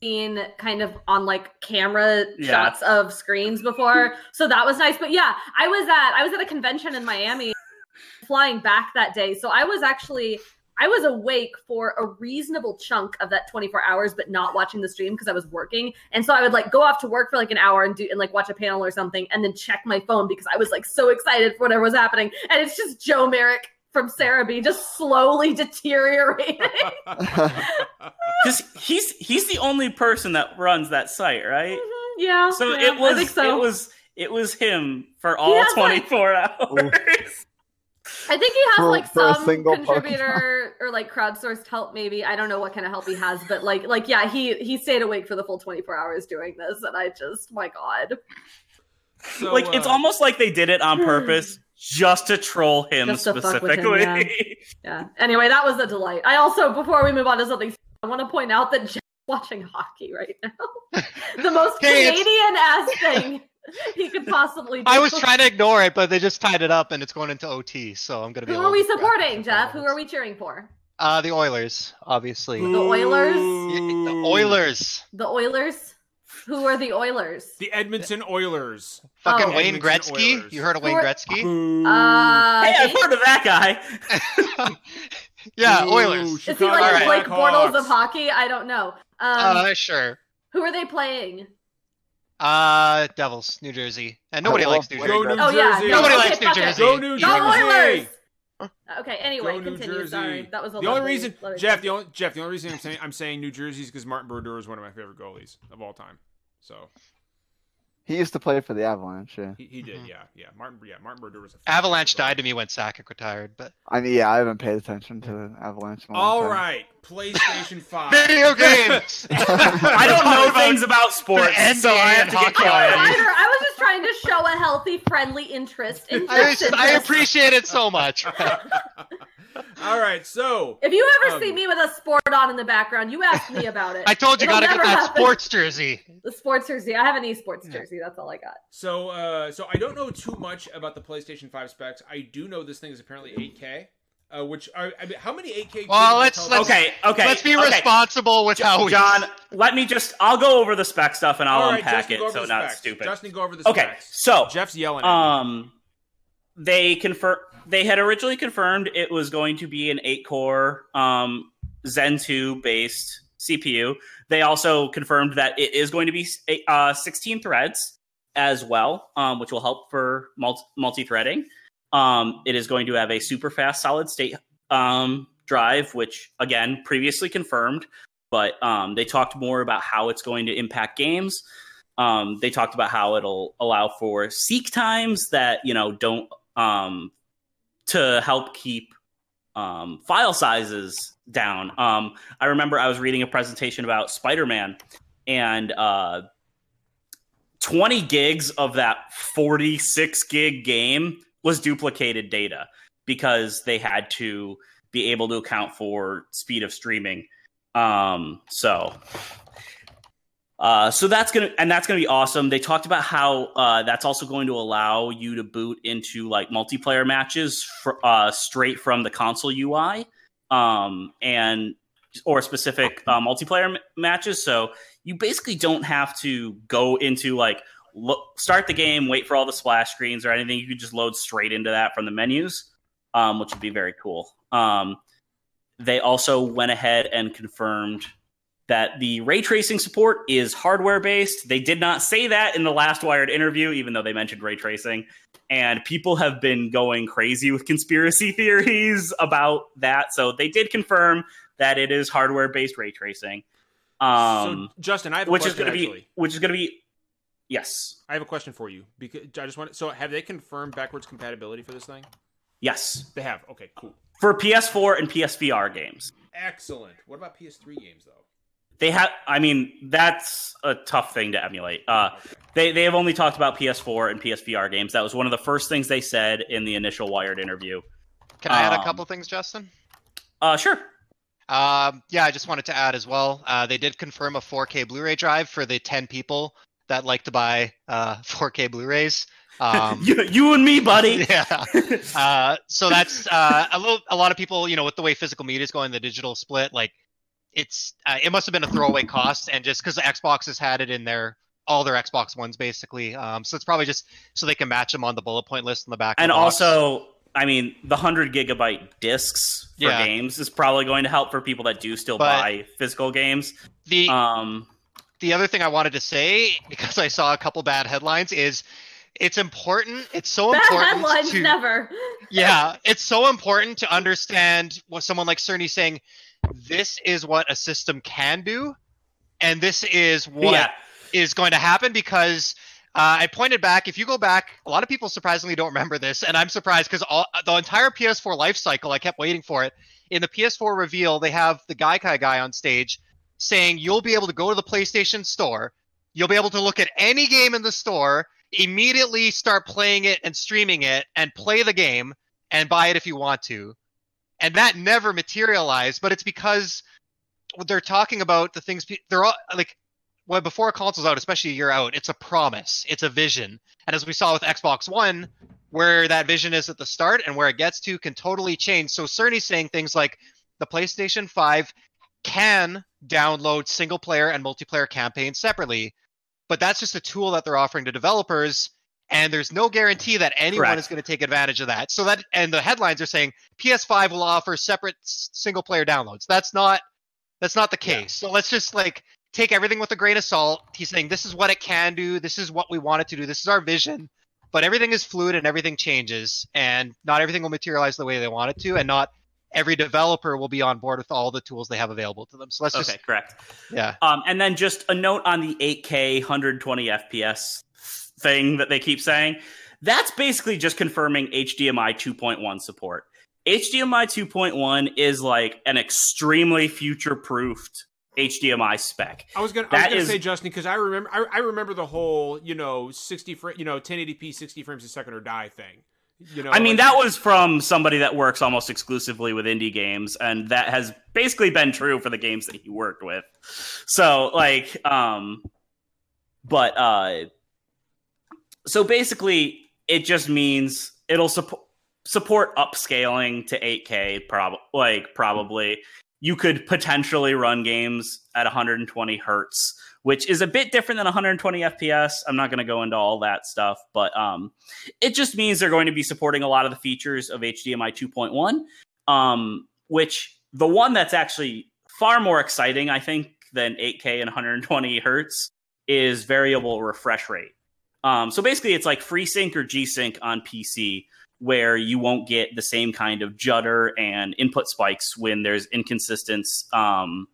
seen kind of on like camera Yeah. shots of screens before. So that was nice. But yeah, I was at I was at a convention in Miami flying back that day. So I was actually I was awake for a reasonable chunk of that 24 hours, but not watching the stream because I was working. And so I would like go off to work for like an hour and do and like watch a panel or something, and then check my phone because I was like so excited for whatever was happening. And it's just Joe Merrick from Serebii just slowly deteriorating. because he's he's the only person that runs that site, right? Mhm, yeah. So yeah, it was I think so. it was it was him for all has, like- 24 hours. I think he has For- like for some single contributor or like crowdsourced help, maybe. I don't know what kind of help he has, but like like yeah, he he stayed awake for the full 24 hours doing this, and I just my god. So, like it's uh, almost like they did it on purpose just to troll him Just to fuck with him, specifically. yeah. Yeah. Anyway, that was a delight. I also before we move on to something, I want to point out that Jeff's watching hockey right now. the most Hey, Canadian ass thing he could possibly do. I was trying to ignore it, but they just tied it up and it's going into OT, so I'm gonna be. Who are we supporting, Jeff? from Who are we cheering for? Uh, the Oilers, obviously. The Oilers? Y- The Oilers. The Oilers? Who are the Oilers? The Edmonton Oilers. Fucking Oh. Wayne Edmonton Gretzky. Oilers. You heard of Wayne are- Gretzky? Uh, hey, I've heard of that guy. yeah, Ooh, Oilers. Is he like the Blake Blackhawks. Bortles of hockey? I don't know. Um, Uh, sure. who are they playing? Uh, Devils, New Jersey, and nobody I likes New Wayne Go Jersey. Oh yeah, no, Nobody okay, likes New. Jersey. Go New Even- Go Jersey. Oilers! Okay. Anyway, Go New continue. Jersey. Sorry, that was a The only reason, lovely- Jeff, the only Jeff, the only reason I'm saying I'm saying New Jersey is because Martin Brodeur is one of my favorite goalies of all time. So He used to play for the Avalanche. Yeah. he, he did, Mhm. yeah, yeah. Martin, yeah, Martin Brodeur was a Avalanche fantastic goalie. died to me when Sakic retired, but I mean, yeah, I haven't paid attention to the Avalanche. in a long All time. right, PlayStation Five. video games. I don't know things about sports, the so I have to get and quiet. Either. I was just trying to show a healthy, friendly interest in I, I appreciate it so much. all right, so If you ever Um, see me with a sport on in the background, you ask me about it. I told you It'll gotta get that happen. sports jersey. The sports jersey. I have an esports Yeah. jersey. That's all I got. so uh, so I don't know too much about the PlayStation Five specs. I do know this thing is apparently 8K. Uh, which are I mean, how many 8K? Well, let's- let's- Okay, okay. Let's be okay. responsible with how we. John, let me just I'll go over the spec stuff and I'll All right, unpack Justin, it go over so the not specs. stupid. Justin, go over the Okay, specs. so Jeff's yelling. At me. um they confirm they had originally confirmed it was going to be an 8 core um Zen 2 based CPU. They also confirmed that it is going to be uh 16 threads as well, um, which will help for multi threading. Um, it is going to have a super fast solid state um, drive, which again previously confirmed, but um, they talked more about how it's going to impact games. Um, they talked about how it'll allow for seek times that you know don't um, to help keep um, file sizes down. Um, I remember I was reading a presentation about Spider Man, and uh, 20 gigs of that 46 gig game was duplicated data because they had to be able to account for speed of streaming. Um, so, uh, so that's gonna and that's gonna be awesome. They talked about how uh, that's also going to allow you to boot into like multiplayer matches fr- uh, straight from the console UI, um, and or specific uh, multiplayer m- matches. So you basically don't have to go into like look, start the game, wait for all the splash screens or anything. You could just load straight into that from the menus, um, which would be very cool. Um, they also went ahead and confirmed that the ray tracing support is hardware based. They did not say that in the last Wired interview, even though they mentioned ray tracing. And people have been going crazy with conspiracy theories about that. So they did confirm that it is hardware based ray tracing. Um, so, Justin, I have a which is going to be which is going to be yes I have a question for you because I just want. So, have they confirmed backwards compatibility for this thing? yes They have. Okay, cool, for ps4 and psvr games excellent. What about PS3 games though? they have i mean that's a tough thing to emulate uh, Okay. they, they have only talked about ps4 and psvr games that was one of the first things they said in the initial wired interview Can I add a Um, couple things, Justin? uh sure Um, yeah, I just wanted to add as well. Uh, they did confirm a 4K Blu-ray drive for the 10 people that like to buy uh, 4K Blu-rays. Um, you, you and me, buddy. yeah. Uh, so that's uh, a little. A lot of people, you know, with the way physical media is going, the digital split, like it's uh, it must have been a throwaway cost, and just because the Xbox has had it in their all their Xbox ones basically, um, so it's probably just so they can match them on the bullet point list in the back. of And the also, I mean, the hundred gigabyte discs for Yeah. games is probably going to help for people that do still But- buy physical games. the Um, the other thing I wanted to say because I saw a couple bad headlines is it's important. It's so Bad important headlines to never. yeah, it's so important to understand what someone like Cerny saying. This is what a system can do, and this is what is yeah, going to happen because uh, I pointed back. If you go back, a lot of people surprisingly don't remember this, and I'm surprised because the entire PS4 life cycle, I kept waiting for it. In the PS4 reveal, they have the Gaikai guy on stage saying you'll be able to go to the PlayStation Store, you'll be able to look at any game in the store, immediately start playing it and streaming it, and play the game and buy it if you want to. And that never materialized, but it's because they're talking about the things pe- they're all like well before a console's out, especially a year out, it's a promise, it's a vision. And as we saw with Xbox One, where that vision is at the start and where it gets to can totally change. So Cerny's saying things like the PlayStation 5 can download single player and multiplayer campaigns separately, but that's just a tool that they're offering to developers. And there's no guarantee that anyone Correct. is going to take advantage of that. So that, and the headlines are saying PS5 will offer separate single player downloads. That's not, that's not the Yeah. case. So let's just like take everything with a grain of salt. He's saying this is what it can do. This is what we want it to do. This is our vision. But everything is fluid and everything changes, and not everything will materialize the way they want it to, and not every developer will be on board with all the tools they have available to them. So let's okay, just correct. yeah. Um, and then just a note on the 8K 120 FPS thing that they keep saying. That's basically just confirming HDMI 2.1 support. HDMI 2.1 is like an extremely future-proofed HDMI spec. I was gonna, I was gonna is- say Justin because I remember, I, I remember the whole, you know, sixty frame, you know, 1080p, sixty frames a second or die thing. You know, I mean, like- that was from somebody that works almost exclusively with indie games, and that has basically been true for the games that he worked with. So, like, um, but uh, so basically, it just means it'll support support upscaling to 8K. Probably, like, probably you could potentially run games at 120 hertz, which is a bit different than 120 FPS. I'm not going to go into all that stuff, but um, it just means they're going to be supporting a lot of the features of HDMI 2.1, um, which the one that's actually far more exciting, I think, than 8K and 120 hertz is variable refresh rate. Um, so basically, it's like FreeSync or G-Sync on PC, where you won't get the same kind of judder and input spikes when there's inconsistent um,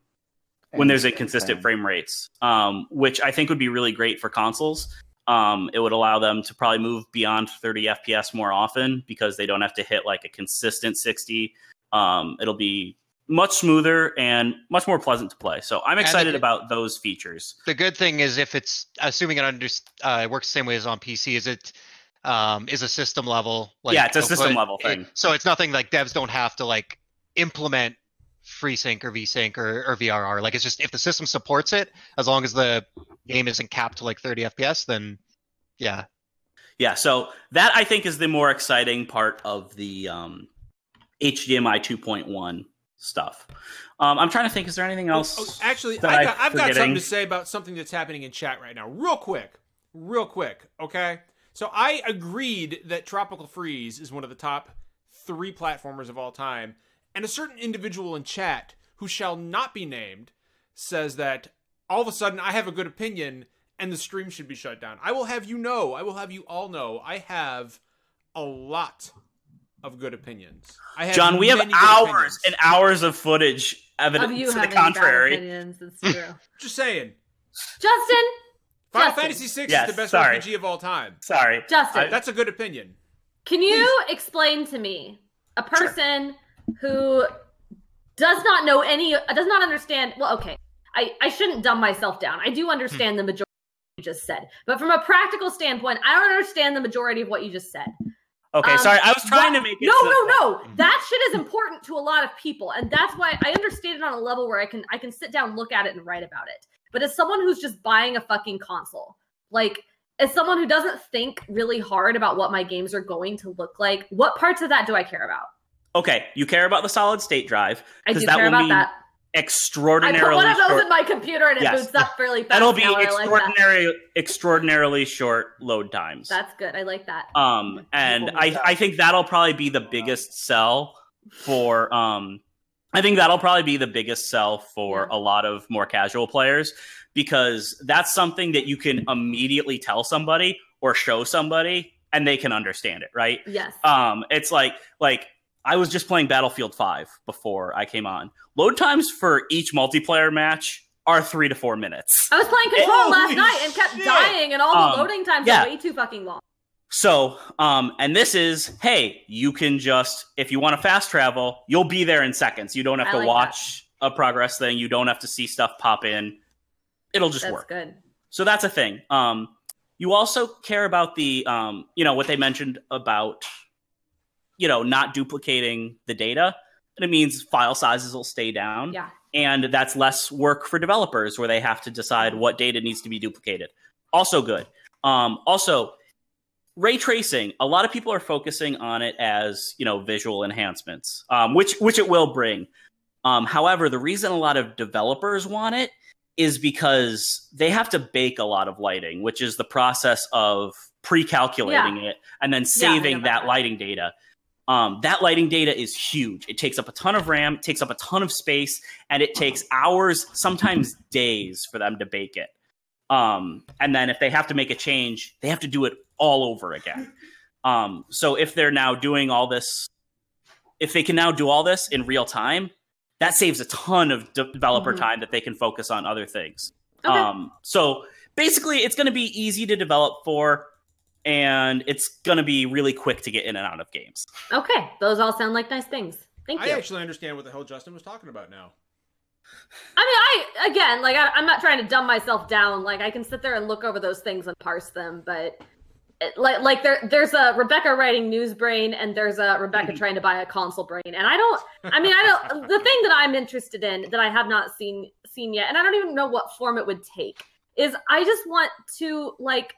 when there's inconsistent frame rates, um, which I think would be really great for consoles. Um, it would allow them to probably move beyond 30 FPS more often because they don't have to hit like a consistent 60. Um, it'll be much smoother and much more pleasant to play. So I'm excited good- about those features. The good thing is if it's assuming it under, uh, it works the same way as on PC, is it um, is a system level. Like, Yeah, it's a system level It- thing. so it's nothing like devs don't have to like implement FreeSync or VSync or, or VRR. Like it's just if the system supports it, as long as the game isn't capped to like 30 FPS, then yeah, Yeah, so that I think is the more exciting part of the um, HDMI 2.1 stuff. Um, I'm trying to think. Is there anything Oh, else? oh, actually, that I got, I'm I've got something to say about something that's happening in chat right now, real quick, real quick. Okay, so I agreed that Tropical Freeze is one of the top three platformers of all time, and a certain individual in chat who shall not be named says that all of a sudden I have a good opinion and the stream should be shut down. I will have you know, I will have you all know, I have a lot of good opinions. I have John, we have hours opinions. and hours of footage Of evidence you to the contrary. opinions, it's true. Just saying. Justin, Final Justin. Fantasy VI Yes, is the best sorry. RPG of all time. Sorry. Justin, That's a good opinion. Can you explain to me a person who does not know any, does not understand? Well, okay, I, I shouldn't dumb myself down. I do understand the majority you just said, but from a practical standpoint, I don't understand the majority of what you just said. Okay, Um, sorry. I was trying why- to make it. No, simple. no, no. That shit is important to a lot of people, and that's why I understand it on a level where I can I can sit down, look at it, and write about it. But as someone who's just buying a fucking console, like as someone who doesn't think really hard about what my games are going to look like, what parts of that do I care about? Okay, you care about the solid state drive I do because that care will about mean that. I put one of those short. in my computer and it Yes. boots up really fast. That'll be I like that. extraordinary, extraordinarily short load times. That's good. I like that. Um, and I, that. I think that'll probably be the biggest sell for um, I think that'll probably be the biggest sell for Yeah. a lot of more casual players because that's something that you can immediately tell somebody or show somebody and they can understand it, right? Yes. Um, it's like like I was just playing Battlefield 5 before I came on. Load times for each multiplayer match are three to four minutes. I was playing Control Holy last night and kept shit! dying, and all the Um, loading times yeah. are way too fucking long. So, um, and this is, hey, you can just, if you want to fast travel, you'll be there in seconds. You don't have I to like watch a progress thing. You don't have to see stuff pop in. It'll just That's work. good. So that's a thing. Um, you also care about the, um, you know, what they mentioned about, you know, not duplicating the data. And it means file sizes will stay down. Yeah. And that's less work for developers where they have to decide what data needs to be duplicated. Also good. Um, also, ray tracing. A lot of people are focusing on it as you know visual enhancements, um, which which it will bring. Um, however, the reason a lot of developers want it is because they have to bake a lot of lighting, which is the process of pre-calculating it and then Yeah, saving about that that. lighting data. Um, that lighting data is huge. It takes up a ton of RAM, takes up a ton of space, and it takes hours, sometimes days, for them to bake it. Um, and then if they have to make a change, they have to do it all over again. Um, so if they're now doing all this, if they can now do all this in real time, that saves a ton of de- developer Mhm. time that they can focus on other things. Okay. Um, so basically, it's going to be easy to develop for, and it's going to be really quick to get in and out of games. okay. Those all sound like nice things. Thank I you. I actually understand what the hell Justin was talking about now. I mean, I again, like, I, I'm not trying to dumb myself down. Like, I can sit there and look over those things and parse them, but it, like, like there, there's a Rebecca writing news brain, and there's a Rebecca trying to buy a console brain, and I don't. I mean, I don't. The thing that I'm interested in that I have not seen seen yet, and I don't even know what form it would take, is I just want to like.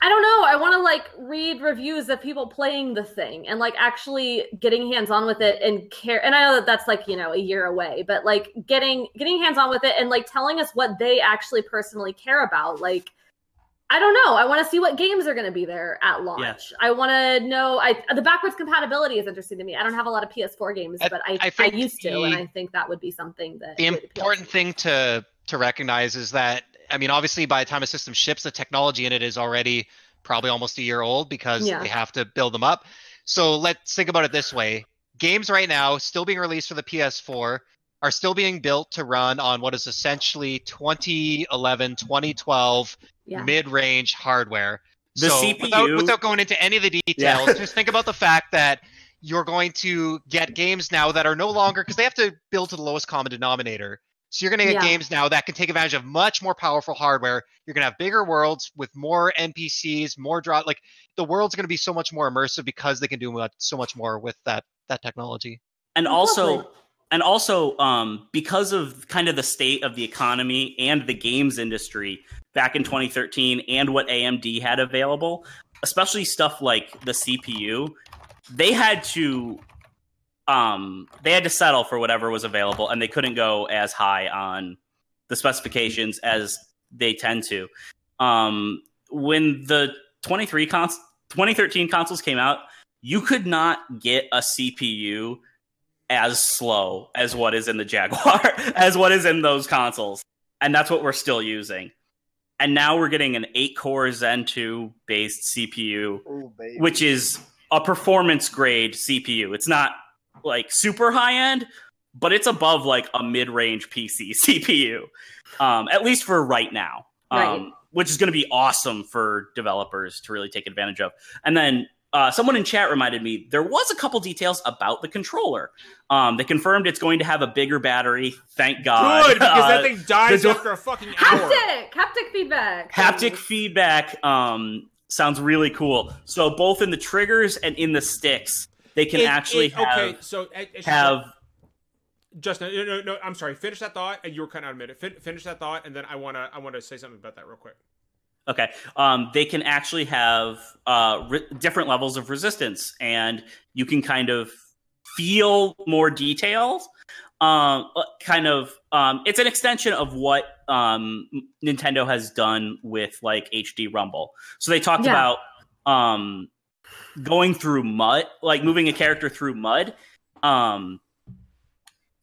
I don't know. I want to like read reviews of people playing the thing and like actually getting hands on with it and care. And I know that that's like you know a year away, but like getting getting hands on with it and like telling us what they actually personally care about. Like I don't know. I want to see what games are going to be there at launch. I want to know. I the backwards compatibility is interesting to me. I don't have a lot of PS4 games, I- but I I I, used to, and I think that would be something that the would appeal to important thing to to recognize is that I mean, obviously, by the time a system ships, the technology in it is already probably almost a year old because Yeah. they have to build them up. So let's think about it this way: games right now, still being released for the PS4, are still being built to run on what is essentially 2011, 2012 Yeah. mid-range hardware. The so CPU without going into any of the details, just think about the fact that you're going to get games now that are no longer because they have to build to the lowest common denominator. So you're going to get Yeah. games now that can take advantage of much more powerful hardware. You're going to have bigger worlds with more NPCs, more draw. Like the world's going to be so much more immersive because they can do much, so much more with that that technology. and Oh, also lovely. and also um, because of kind of the state of the economy and the games industry back in 2013 and what amd had available especially stuff like the cpu they had to um, they had to settle for whatever was available and they couldn't go as high on the specifications as they tend to um, when the 23 cons- 2013 consoles came out you could not get a cpu as slow as what is in the Jaguar, as what is in those consoles. And that's what we're still using. And now we're getting an 8 core Zen 2 based CPU, Ooh, which is a performance grade CPU. It's not like super high end, but it's above like a mid range PC CPU, um, at least for right now, um, Right. which is going to be awesome for developers to really take advantage of. And then uh, someone in chat reminded me there was a couple details about the controller. Um, they confirmed it's going to have a bigger battery. Thank God. Good, because Uh, that thing dies the- after a fucking hour. Haptic, haptic feedback. haptic feedback um, sounds really cool. So both in the triggers and in the sticks, they can It- actually it- have okay. So uh, uh, have Justin, no, no, no, I'm sorry. Finish that thought. And you were cutting out a minute. Fin- finish that thought, and then I wanna, I wanna say something about that real quick. Okay. Um, they can actually have uh, re- different levels of resistance, and you can kind of feel more details. Um, uh, kind of, um, it's an extension of what um, Nintendo has done with like HD Rumble. So they talked Yeah. about um, going through mud, like moving a character through mud. Um,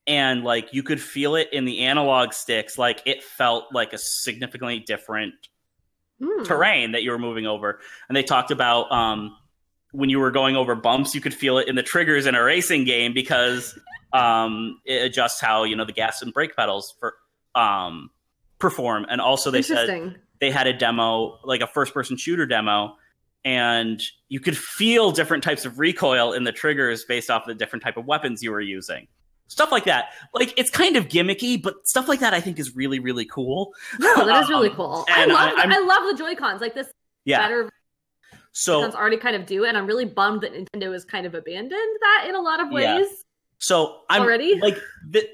and like you could feel it in the analog sticks, like it felt like a significantly different Hmm. terrain that you were moving over. And they talked about um, when you were going over bumps, you could feel it in the triggers in a racing game because um, it adjusts how you know the gas and brake pedals for um, perform. And also they said they had a demo, like a first person shooter demo, and you could feel different types of recoil in the triggers based off the different type of weapons you were using. Stuff like that. Like it's kind of gimmicky, but stuff like that I think is really, really cool. No, that is really Um, cool. I love I- the, I love the Joy Cons. Like this Yeah. better So sounds already kind of do, and I'm really bummed that Nintendo has kind of abandoned that in a lot of Yeah. ways So I'm already. like the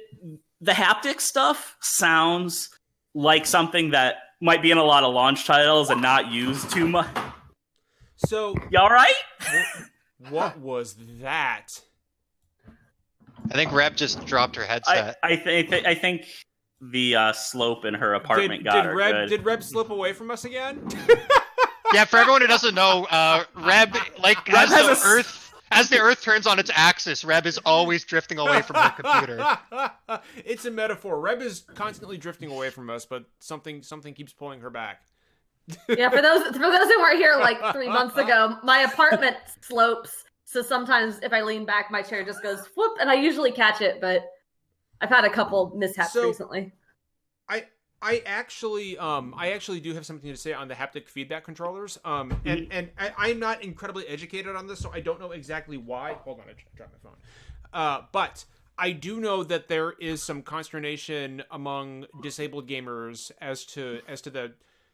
the haptic stuff sounds like something that might be in a lot of launch titles and not used too much. So, You all right? wh- what was that? I think Reb just dropped her I headset. I think I think the uh, slope in her apartment Did, got did her Reb good. did Reb slip away from us again? yeah, for everyone who doesn't know, uh, Reb, like Reb as has the a s- Earth, as the Earth turns on its axis, Reb is always drifting away from her computer. it's a metaphor. Reb is constantly drifting away from us, but something something keeps pulling her back. Yeah, for those for those who weren't here like three months ago, my apartment slopes. So sometimes if I lean back, my chair just goes whoop, and I usually catch it. But I've had a couple mishaps So- recently. I I actually, um, I actually do have something to say on the haptic feedback controllers. Um, and and I, I'm not incredibly educated on this, so I don't know exactly why. Hold on, I dropped my phone. Uh, but I do know that there is some consternation among disabled gamers as to as to the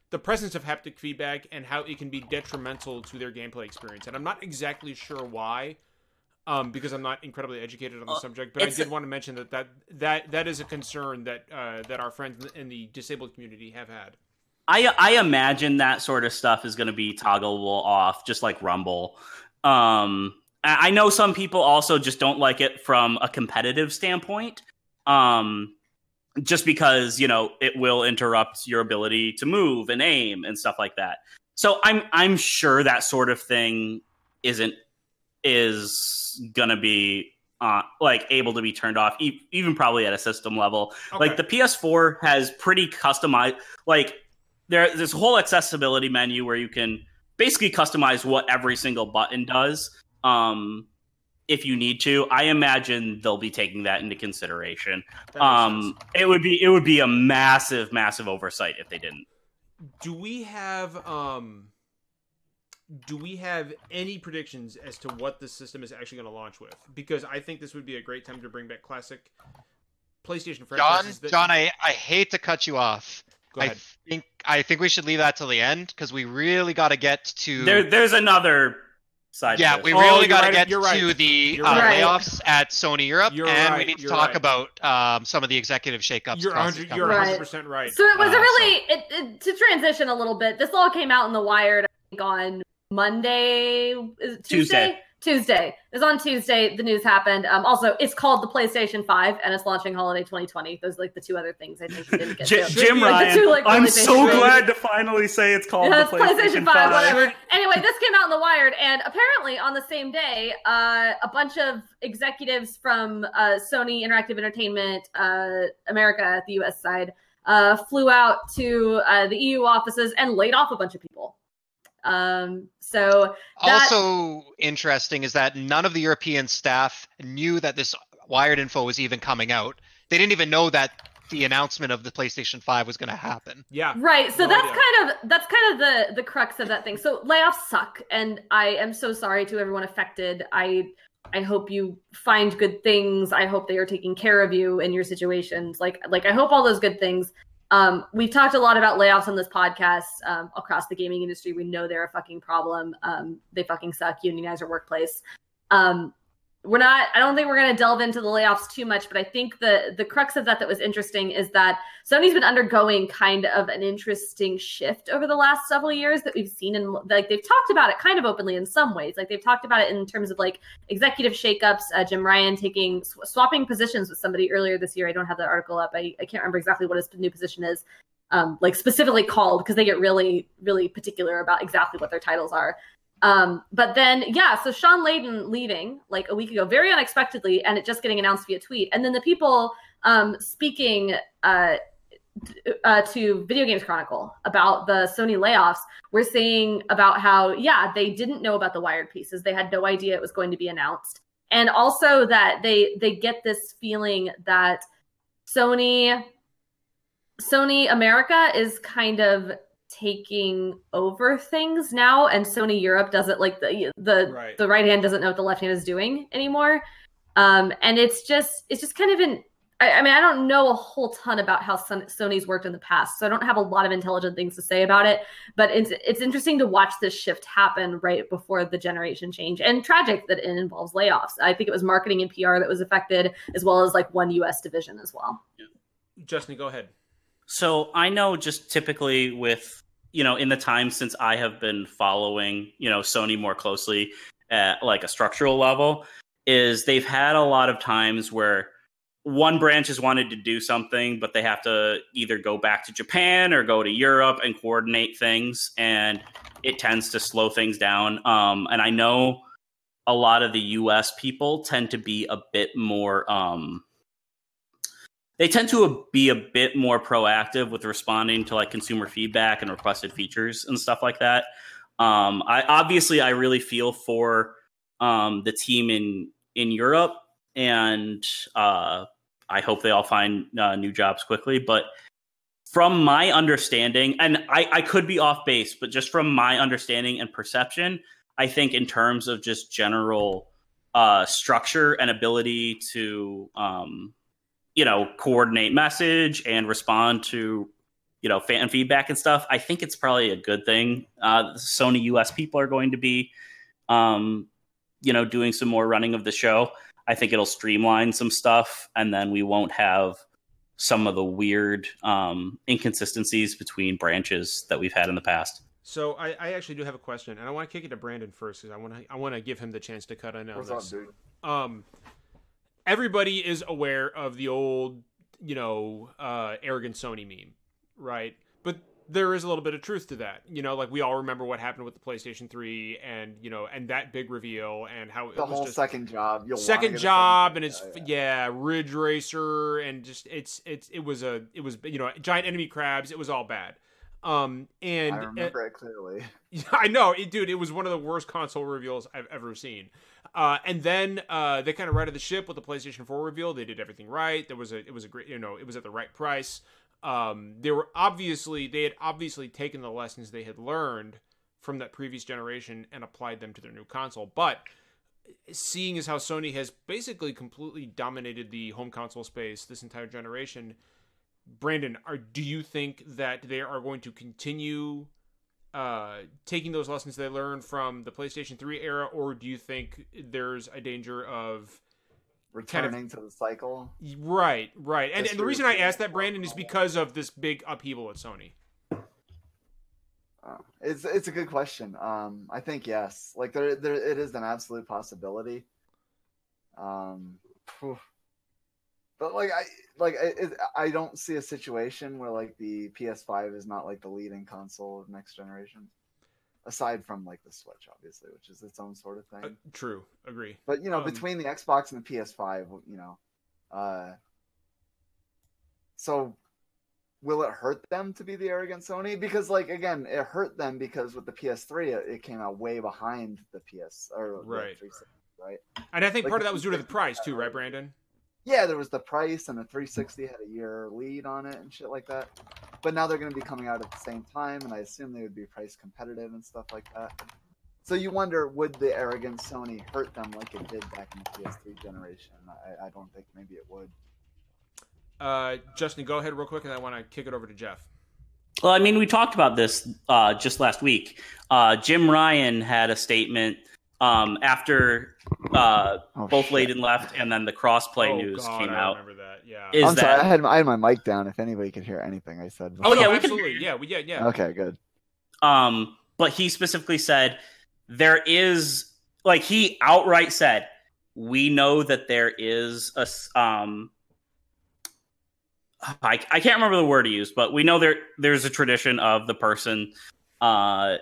the presence of haptic feedback and how it can be detrimental to their gameplay experience. And I'm not exactly sure why. Um, because I'm not incredibly educated on the Uh, subject, but I did want to mention that that that, that is a concern that uh, that our friends in the disabled community have had. I I imagine that sort of stuff is going to be toggleable off, just like Rumble. Um, I I know some people also just don't like it from a competitive standpoint. Um, just because you know it will interrupt your ability to move and aim and stuff like that. So I'm I'm sure that sort of thing isn't is gonna be uh, like able to be turned off, e- even probably at a system level. Like the PS4 has pretty customized like there there's a whole accessibility menu where you can basically customize what every single button does um if you need to. I imagine they'll be taking that into consideration. That makes Um it would be it would be a massive massive oversight if they didn't. do we have um, do we have any predictions as to what the system is actually going to launch with? Because I think this would be a great time to bring back classic PlayStation John, franchises. that- John, I, I hate to cut you off. go I think I think we should leave that till the end because we really got to get to There there's another side yeah, we this. Oh, really you're got to right, get you're right. to the uh, right. layoffs at Sony Europe, You're and right, we need to you're talk right. about um, some of the executive shakeups. You're 100. Right. 100 percent right. So it was Uh, a really it, it, to transition a little bit. This all came out in the Wired I think, on Monday, is it Tuesday? Tuesday. Tuesday. It was on Tuesday. The news happened. Um, also, it's called the PlayStation Five, and it's launching holiday 2020. Those are like the two other things I think we didn't get J- to. Jim Like Ryan, two, like, I'm so glad to finally say it's called Yeah, the PlayStation, PlayStation 5, 5. whatever. Anyway, this came out in the Wired, and apparently on the same day, uh, a bunch of executives from uh, Sony Interactive Entertainment uh, America, the US side, uh, flew out to uh, the EU offices and laid off a bunch of people. Um, so That- Also interesting is that none of the European staff knew that this Wired info was even coming out. They didn't even know that the announcement of the PlayStation 5 was going to happen. Yeah. Right. So No that's idea. kind of that's kind of the the crux of that thing. So layoffs suck and I am so sorry to everyone affected. I I hope you find good things. I hope they are taking care of you in your situations. Like like I hope all those good things. Um, we've talked a lot about layoffs on this podcast um, across the gaming industry. We know they're a fucking problem. Um, they fucking suck. Unionize your workplace. Um, we're not i don't think we're going to delve into the layoffs too much but i think the the crux of that that was interesting is that sony's been undergoing kind of an interesting shift over the last several years that we've seen and like they've talked about it kind of openly in some ways. Like they've talked about it in terms of like executive shakeups uh, jim ryan taking sw- swapping positions with somebody earlier this year. I don't have that article up. I, I can't remember exactly what his new position is um, like specifically called because they get really really particular about exactly what their titles are um, but then, yeah, so Shawn Layden leaving like a week ago, very unexpectedly, and it just getting announced via tweet. And then the people um, speaking uh, uh, to Video Games Chronicle about the Sony layoffs were saying about how, yeah, they didn't know about the wired pieces. They had no idea it was going to be announced. And also that they they get this feeling that Sony Sony America is kind of taking over things now and Sony Europe doesn't like the the Right. the right hand doesn't know what the left hand is doing anymore. Um and it's just it's just kind of an I, I mean I don't know a whole ton about how Son- Sony's worked in the past, so I don't have a lot of intelligent things to say about it. But it's it's interesting to watch this shift happen right before the generation change, and tragic that it involves layoffs. I think it was marketing and PR that was affected, as well as like one U.S. division as well. Justin, go ahead. So I know just typically with you know in the time since I have been following you know Sony more closely at like a structural level is they've had a lot of times where one branch has wanted to do something but they have to either go back to Japan or go to Europe and coordinate things and it tends to slow things down. Um, and I know a lot of the US people tend to be a bit more um, they tend to be a bit more proactive with responding to like consumer feedback and requested features and stuff like that. Um, I obviously I really feel for um, the team in in Europe, and uh, I hope they all find uh, new jobs quickly. But from my understanding, and I, I could be off base, but just from my understanding and perception, I think in terms of just general uh, structure and ability to um, you know coordinate message and respond to you know fan feedback and stuff i think it's probably a good thing uh sony us people are going to be um you know doing some more running of the show i think it'll streamline some stuff and then we won't have some of the weird um inconsistencies between branches that we've had in the past So I, I actually do have a question, and I want to kick it to Brandon first because I want to I want to give him the chance to cut in on What's this. up, dude? um everybody is aware of the old you know uh arrogant sony meme right but there is a little bit of truth to that you know like we all remember what happened with the playstation 3 and you know and that big reveal and how The it was whole second job. You'll second job and it's yeah, yeah, yeah. ridge racer and just it's it's it was a it was you know giant enemy crabs it was all bad um and I remember it clearly. I know, it, dude. It was one of the worst console reveals I've ever seen. Uh, and then uh, they kind of righted the ship with the PlayStation 4 reveal. They did everything right. There was a, it was a great, you know, it was at the right price. Um, they were obviously, they had obviously taken the lessons they had learned from that previous generation and applied them to their new console. But seeing as how Sony has basically completely dominated the home console space this entire generation, Brandon, are do you think that they are going to continue uh, taking those lessons they learned from the PlayStation 3 era, or do you think there's a danger of Returning to the cycle. right, right? And, and the reason I asked that, Brandon, is because of this big upheaval at Sony. Uh, it's it's a good question. Um, I think yes. Like there, there, it is an absolute possibility. Um. But like I like I, it, I don't see a situation where like the PS5 is not like the leading console of next generation, aside from like the Switch, obviously, which is its own sort of thing. Uh, true, agree. But you know, Um, between the Xbox and the PS5, you know, uh, so will it hurt them to be the arrogant Sony? Because like again, it hurt them because with the PS3, it, it came out way behind the PS or the Right. right? And I think Like part of that was due to the price too, right, Brandon? Yeah, there was the price, and the 360 had a year lead on it and shit like that. But now they're going to be coming out at the same time, and I assume they would be price competitive and stuff like that. So you wonder, would the arrogant Sony hurt them like it did back in the PS3 generation? I, I don't think maybe it would. Uh, Justin, go ahead real quick, and I want to kick it over to Jeff. Well, I mean, we talked about this uh, just last week. Uh, Jim Ryan had a statement um, after uh, Oh, both shit. Layden left, and then the crossplay oh, news God, came I out. remember that. Yeah. Is I'm that sorry, I had, I had my mic down. If anybody could hear anything I said. Oh, yeah, No, we can- absolutely. Yeah, we, yeah, yeah. Okay, good. Um, but he specifically said there is like he outright said we know that there is a s- um I, I can't remember the word he used, but we know there there's a tradition of the person uh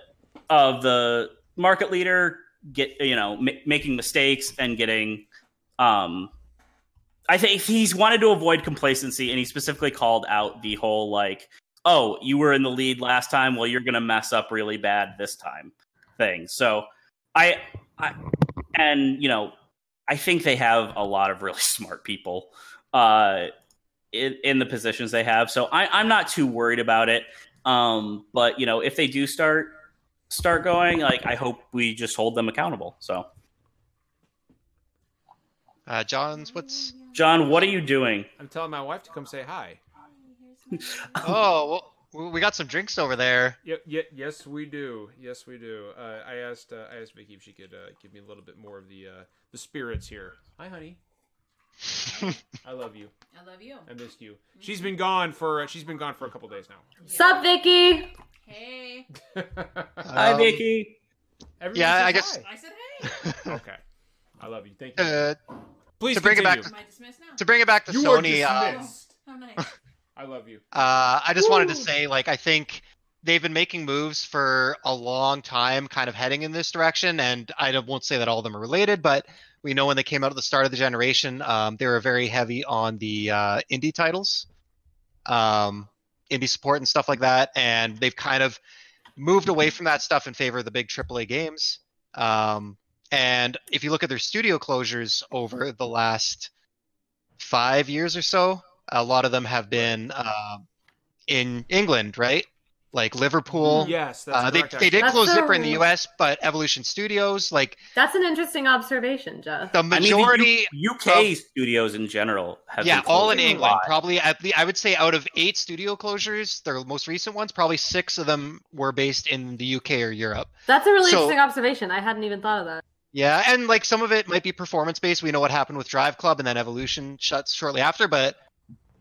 of the market leader get you know ma- making mistakes and getting um I think he's wanted to avoid complacency and he specifically called out the whole like oh, you were in the lead last time, well, you're to mess up really bad this time thing. So I, I, and you know, I think they have a lot of really smart people uh, in, in the positions they have. So I, I'm not too worried about it. Um, but you know, if they do start start going, like I hope we just hold them accountable. So, Uh, John's what's? John, what are you doing? I'm telling my wife to come say hi. Oh, well, we got some drinks over there. Yeah, yeah, yes, we do. Yes, we do. Uh, I asked, uh, I asked Vicky if she could uh, give me a little bit more of the uh, the spirits here. Hi, honey. I love you. I love you. I missed you. She's been gone for uh, she's been gone for a couple days now. Sup, Vicky? Hey. Hi, Um, Vicky. Everybody Yeah, I says guess- I said hey. Okay, I love you. Thank you. Uh, Please to bring it back continue. Am I dismissed now? to bring it back to You are Sony, uh, dismissed. Oh, nice. I love you. Uh, I just wanted to say, like, I think they've been making moves for a long time, kind of heading in this direction. And I won't say that all of them are related, but we know when they came out at the start of the generation, um, they were very heavy on the uh, indie titles, um, indie support and stuff like that. And they've kind of moved away from that stuff in favor of the big AAA games. Um, and if you look at their studio closures over the last five years or so, a lot of them have been uh, in England, right? Like Liverpool. Yes, that's Uh, they, correct. they did That's close so- Zipper in the U.S., but Evolution Studios, like That's an interesting observation, Jeff. the I mean, the majority, U- UK studios in general have yeah, been all in England. Probably, at the, I would say, out of eight studio closures, their most recent ones, probably six of them were based in the UK or Europe. That's a really So- interesting observation. I hadn't even thought of that. Yeah, and like some of it might be performance based. We know what happened with Drive Club, and then Evolution shuts shortly after. But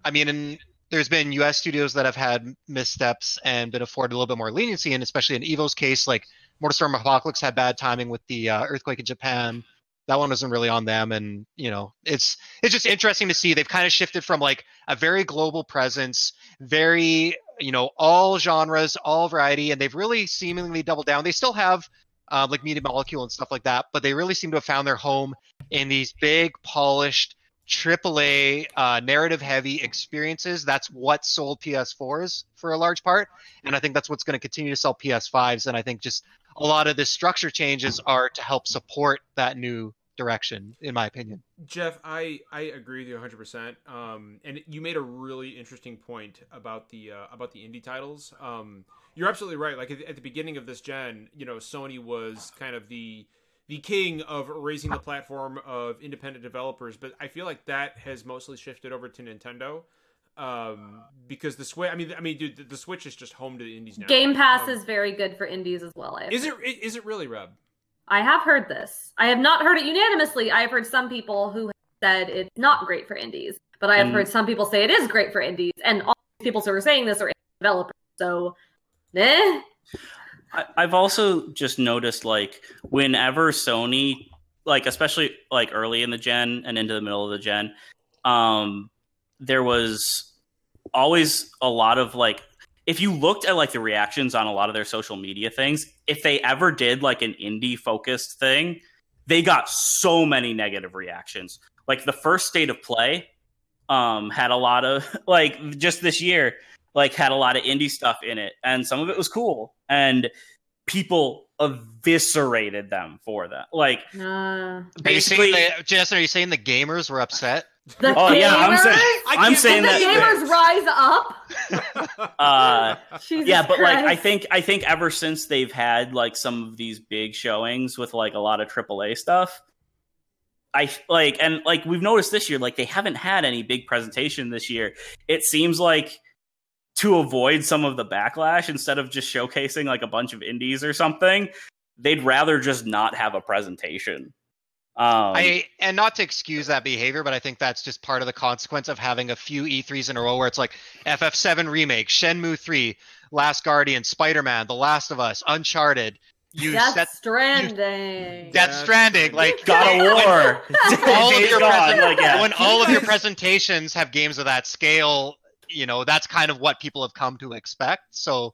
I mean, and there's been U.S. studios that have had missteps and been afforded a little bit more leniency, and especially in Evo's case, like Motorstorm Apocalypse had bad timing with the uh, earthquake in Japan. That one wasn't really on them, and you know, it's it's just interesting to see they've kind of shifted from like a very global presence, very you know all genres, all variety, and they've really seemingly doubled down. They still have um, like Media Molecule and stuff like that, but they really seem to have found their home in these big, polished, AAA, uh, narrative-heavy experiences. That's what sold PS4s for a large part, and I think that's what's going to continue to sell PS5s. And I think just a lot of the structure changes are to help support that new direction, in my opinion. Jeff, I I agree with you 100. percent Um, and you made a really interesting point about the uh, about the indie titles. Um, you're absolutely right. Like at the beginning of this gen, you know, Sony was kind of the the king of raising the platform of independent developers, but I feel like that has mostly shifted over to Nintendo. Um, because the Switch, I mean, I mean, dude, the, the Switch is just home to the indies now. Game Pass Um, is very good for indies as well. I Is it? Is it really, Reb? I have heard this. I have not heard it unanimously. I have heard some people who said it's not great for indies, but I have And- heard some people say it is great for indies, and all these people who are saying this are developers. So, eh? I've also just noticed like whenever Sony, like especially like early in the gen and into the middle of the gen, um, there was always a lot of like if you looked at like the reactions on a lot of their social media things, if they ever did like an indie focused thing, they got so many negative reactions. Like the first state of play um had a lot of like just this year like had a lot of indie stuff in it and some of it was cool and people eviscerated them for that like Uh, Are you basically saying that, Jess, are you saying the gamers were upset? the Oh, gamers? yeah, I'm saying- I I'm can't saying Did the that- gamers rise up? Uh, yeah but like i think i think ever since they've had like some of these big showings with like a lot of aaa stuff i like and like we've noticed this year like they haven't had any big presentation this year it seems like to avoid some of the backlash instead of just showcasing like a bunch of indies or something they'd rather just not have a presentation. Um, I and not to excuse that behavior, but I think that's just part of the consequence of having a few E3s in a row where it's like FF7 remake, Shenmue 3, Last Guardian, Spider-Man, The Last of Us, Uncharted. You Death set Stranding. Death Death Stranding, Stranding. like God of War. all of your Gone, present- like, yeah. when all of your presentations have games of that scale, you know that's kind of what people have come to expect. So,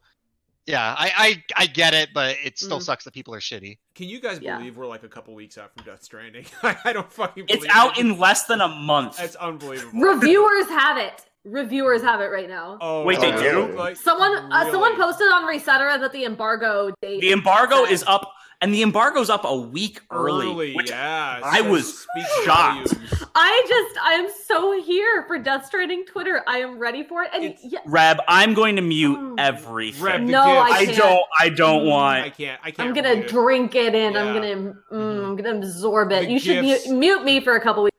yeah, I I, I get it, but it still Mm. sucks that people are shitty. Can you guys Yeah. believe we're like a couple weeks out from Death Stranding? I don't fucking. Believe It's out it. in less than a month. It's unbelievable. Reviewers have it. Reviewers have it right now. Oh, Wait, they do? Like, Someone uh, someone posted on Resetera that the embargo date. The embargo is up, and the embargo's up a week early. early. yeah, I was speaks shocked. I just I am so here for Death Stranding Twitter. I am ready for it. And It's- yeah, Reb, I'm going to mute Oh. everything. Reb, No. I I can't. don't. I don't Mm, want. I can't. I can't. I'm gonna read it. drink it in. I'm gonna mm, Mhm. I'm gonna absorb it. The you should mute, mute me for a couple weeks.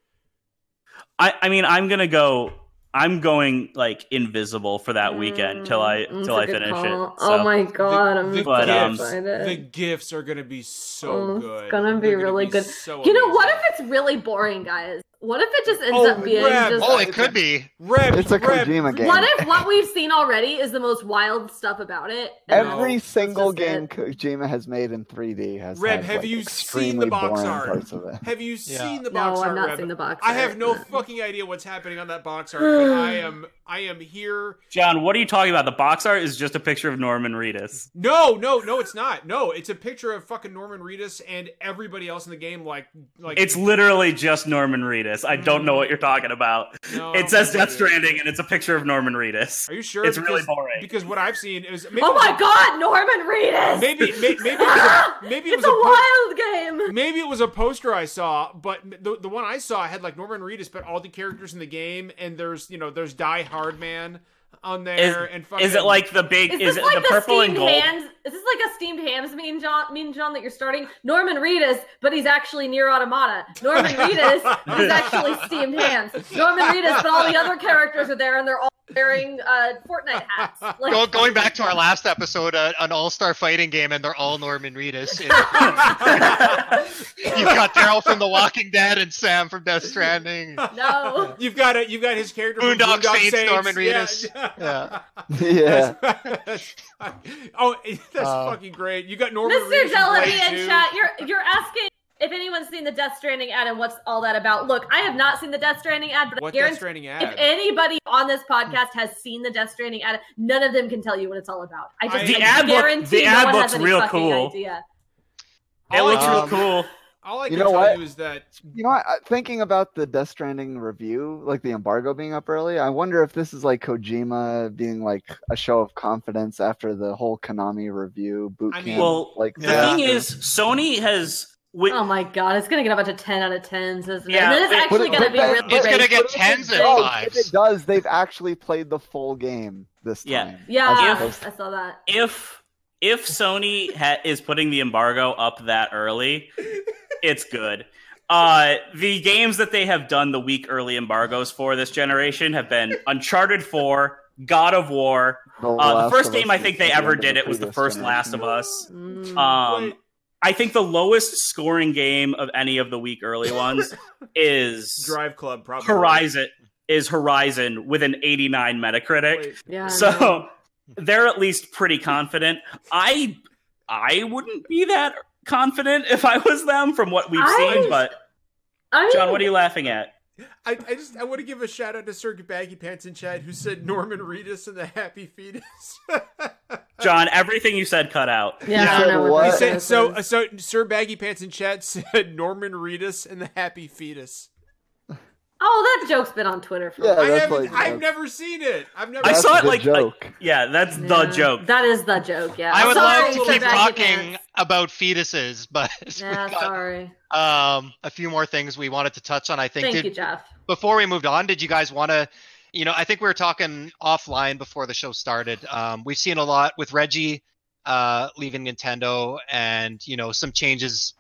I. I mean, I'm gonna go. I'm going like invisible for that weekend till I Mm, till I it's a good finish it. So. Oh my god, I'm the, But, um, gifts, excited. the gifts are gonna be so Oh, it's good. gonna be They're really good. so you know, what if it's really boring, guys? What if it just ends Oh, up being Reb, just Oh, it could be. Reb, It's a Reb, Kojima game. What if what we've seen already is the most wild stuff about it? Every that's single game it. Kojima has made in 3D has Reb, had, have like, you seen the box boring art? parts of it. Have you Yeah. seen the box No, box I've not Reb? seen the box I have no fucking idea what's happening on that box art, but I am I am here. John, what are you talking about? The box art is just a picture of Norman Reedus. No, no, no, it's not. No, it's a picture of fucking Norman Reedus and everybody else in the game. Like, like It's literally just Norman Reedus. I don't know what you're talking about. No, it says think it Death. Stranding, and it's a picture of Norman Reedus. Are you sure? It's really Because- boring. Because what I've seen is maybe Oh my god, Norman Reedus! maybe may- maybe it was a, maybe it it's was a a, po- wild game. maybe it was a poster I saw, but the the one I saw had like Norman Reedus, but all the characters in the game, and there's you know there's Die Hard Man on there, and fucking, Is it like the big? Is, Is, this it like the the, purple and steamed gold? hands? Is this like a steamed hams mean John mean John that you're starting? Norman Reedus, but he's actually Nier Automata. Norman Reedus is actually steamed hams. Norman Reedus, but all the other characters are there and they're all wearing uh, Fortnite hats. Like, Go, going back to our last episode, uh, an all-star fighting game, and they're all Norman Reedus. You've got Daryl from The Walking Dead and Sam from Death Stranding. no. You've got it. You've got his character. from Boondock Boondock Saints, Norman Yeah. Reedus. Yeah. yeah. That's- oh, that's Uh, fucking great. You got Norman Mr. Reedus. from Jellaby in too. chat, you're you're asking if anyone's seen the Death Stranding ad and what's all that about. Look, I have not seen the Death Stranding ad, but What I Death guarantee Stranding if anybody on this podcast has seen the Death Stranding ad, none of them can tell you what it's all about. I just I- I The ad look- guarantee the no ad one looks has any real cool. Idea. It looks can- real Um, cool. All I You can know tell what? you is that You know, I, I- thinking about the Death Stranding review, like the embargo being up early, I wonder if this is like Kojima being like a show of confidence after the whole Konami review boot I camp. mean- Well, like The Yeah. thing is, Sony has. wi- Oh my god, it's gonna get a bunch of ten out of tens, isn't it? Yeah, and then it's but- actually but- gonna but be then- really It's gonna get tens and fives. If it does, they've actually played the full game this Yeah. time. Yeah, As opposed I saw that. if if Sony ha- is putting the embargo up that early, it's good. Uh, the games that they have done the week early embargoes for this generation have been Uncharted 4, God of War. The, Uh, the first game I think they ever did it was the first generation. Last of Us. Mm. Um, I think the lowest scoring game of any of the week early ones is Drive Club probably Horizon. Is Horizon with an 89 Metacritic. Yeah. I know. So they're at least pretty confident. I I wouldn't be that confident if I was them from what we've I- seen, but I John, what are you laughing at? I, I just I want to give a shout out to Sir Baggy Pants and Chad who said Norman Reedus and the Happy Fetus. John, everything you said cut out. yeah, I don't know what what? He said so. uh, So Sir Baggy Pants and Chad said Norman Reedus and the Happy Fetus. Oh, that joke's been on Twitter for. Yeah, a while. I that's haven't. like- I've never seen it. I've never. I That's saw it the like, joke. yeah, that's the Yeah. joke. That is the joke. Yeah. I would Sorry, love to Sir keep Baggy talking Pants. about fetuses, but Yeah, we've got sorry. um, a few more things we wanted to touch on. I think Thank did, you, Jeff. before we moved on, did you guys want to? You know, I think we were talking offline before the show started. Um, we've seen a lot with Reggie uh, leaving Nintendo, and you know some changes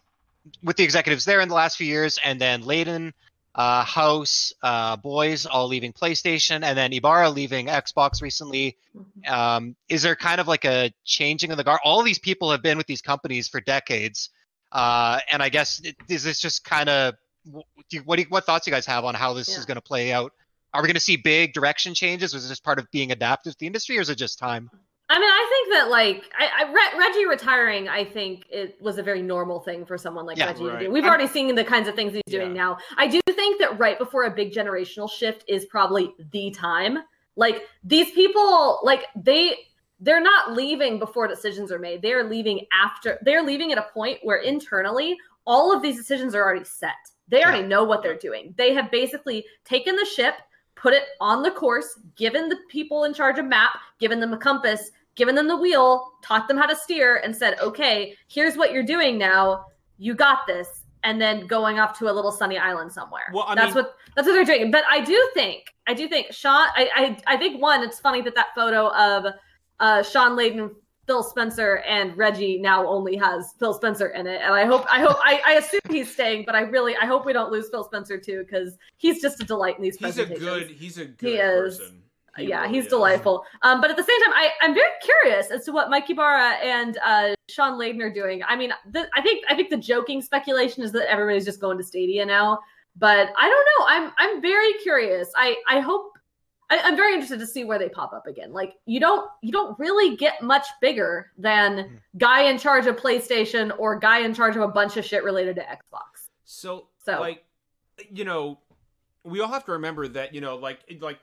with the executives there in the last few years, and then Layden uh, House, uh, Boys all leaving PlayStation, and then Ybarra leaving Xbox recently. Mhm. Um, is there kind of like a changing of the guard? All these people have been with these companies for decades, uh, and I guess it- is this just kind of what do you, what, do you, what thoughts you guys have on how this Yeah. is going to play out? Are we going to see big direction changes? Was this just part of being adaptive to the industry, or is it just time? I mean, I think that like I, I Re- Reggie retiring, I think it was a very normal thing for someone like Yeah, Reggie to do. We've I'm- already seen the kinds of things he's doing Yeah. now. I do think that right before a big generational shift is probably the time. Like these people, like they they're not leaving before decisions are made. They're leaving after. They're leaving at a point where internally all of these decisions are already set. They already know what they're doing. They have basically taken the ship, put it on the course, given the people in charge a map, given them a compass, given them the wheel, taught them how to steer, and said, "Okay, here's what you're doing now. You got this." And then going off to a little sunny island somewhere. Well, I that's mean- what that's what they're doing. But I do think, I do think Shawn. I I, I think one, it's funny that that photo of uh, Shawn Layden, Phil Spencer, and Reggie now only has Phil Spencer in it. And I hope, I hope, I, I assume he's staying, but I really, I hope we don't lose Phil Spencer too, because he's just a delight in these He's a good. He's a good He is. He yeah, really he's is. delightful. Um, but at the same time, I, I'm very curious as to what Mike Ybarra and uh, Shawn Layden are doing. I mean, the, I think I think the joking speculation is that everybody's just going to Stadia now. But I don't know. I'm I'm very curious. I I hope I, I'm very interested to see where they pop up again. Like you don't you don't really get much bigger than guy in charge of PlayStation or guy in charge of a bunch of shit related to Xbox. So, So- like, you know, we all have to remember that, you know, like, like,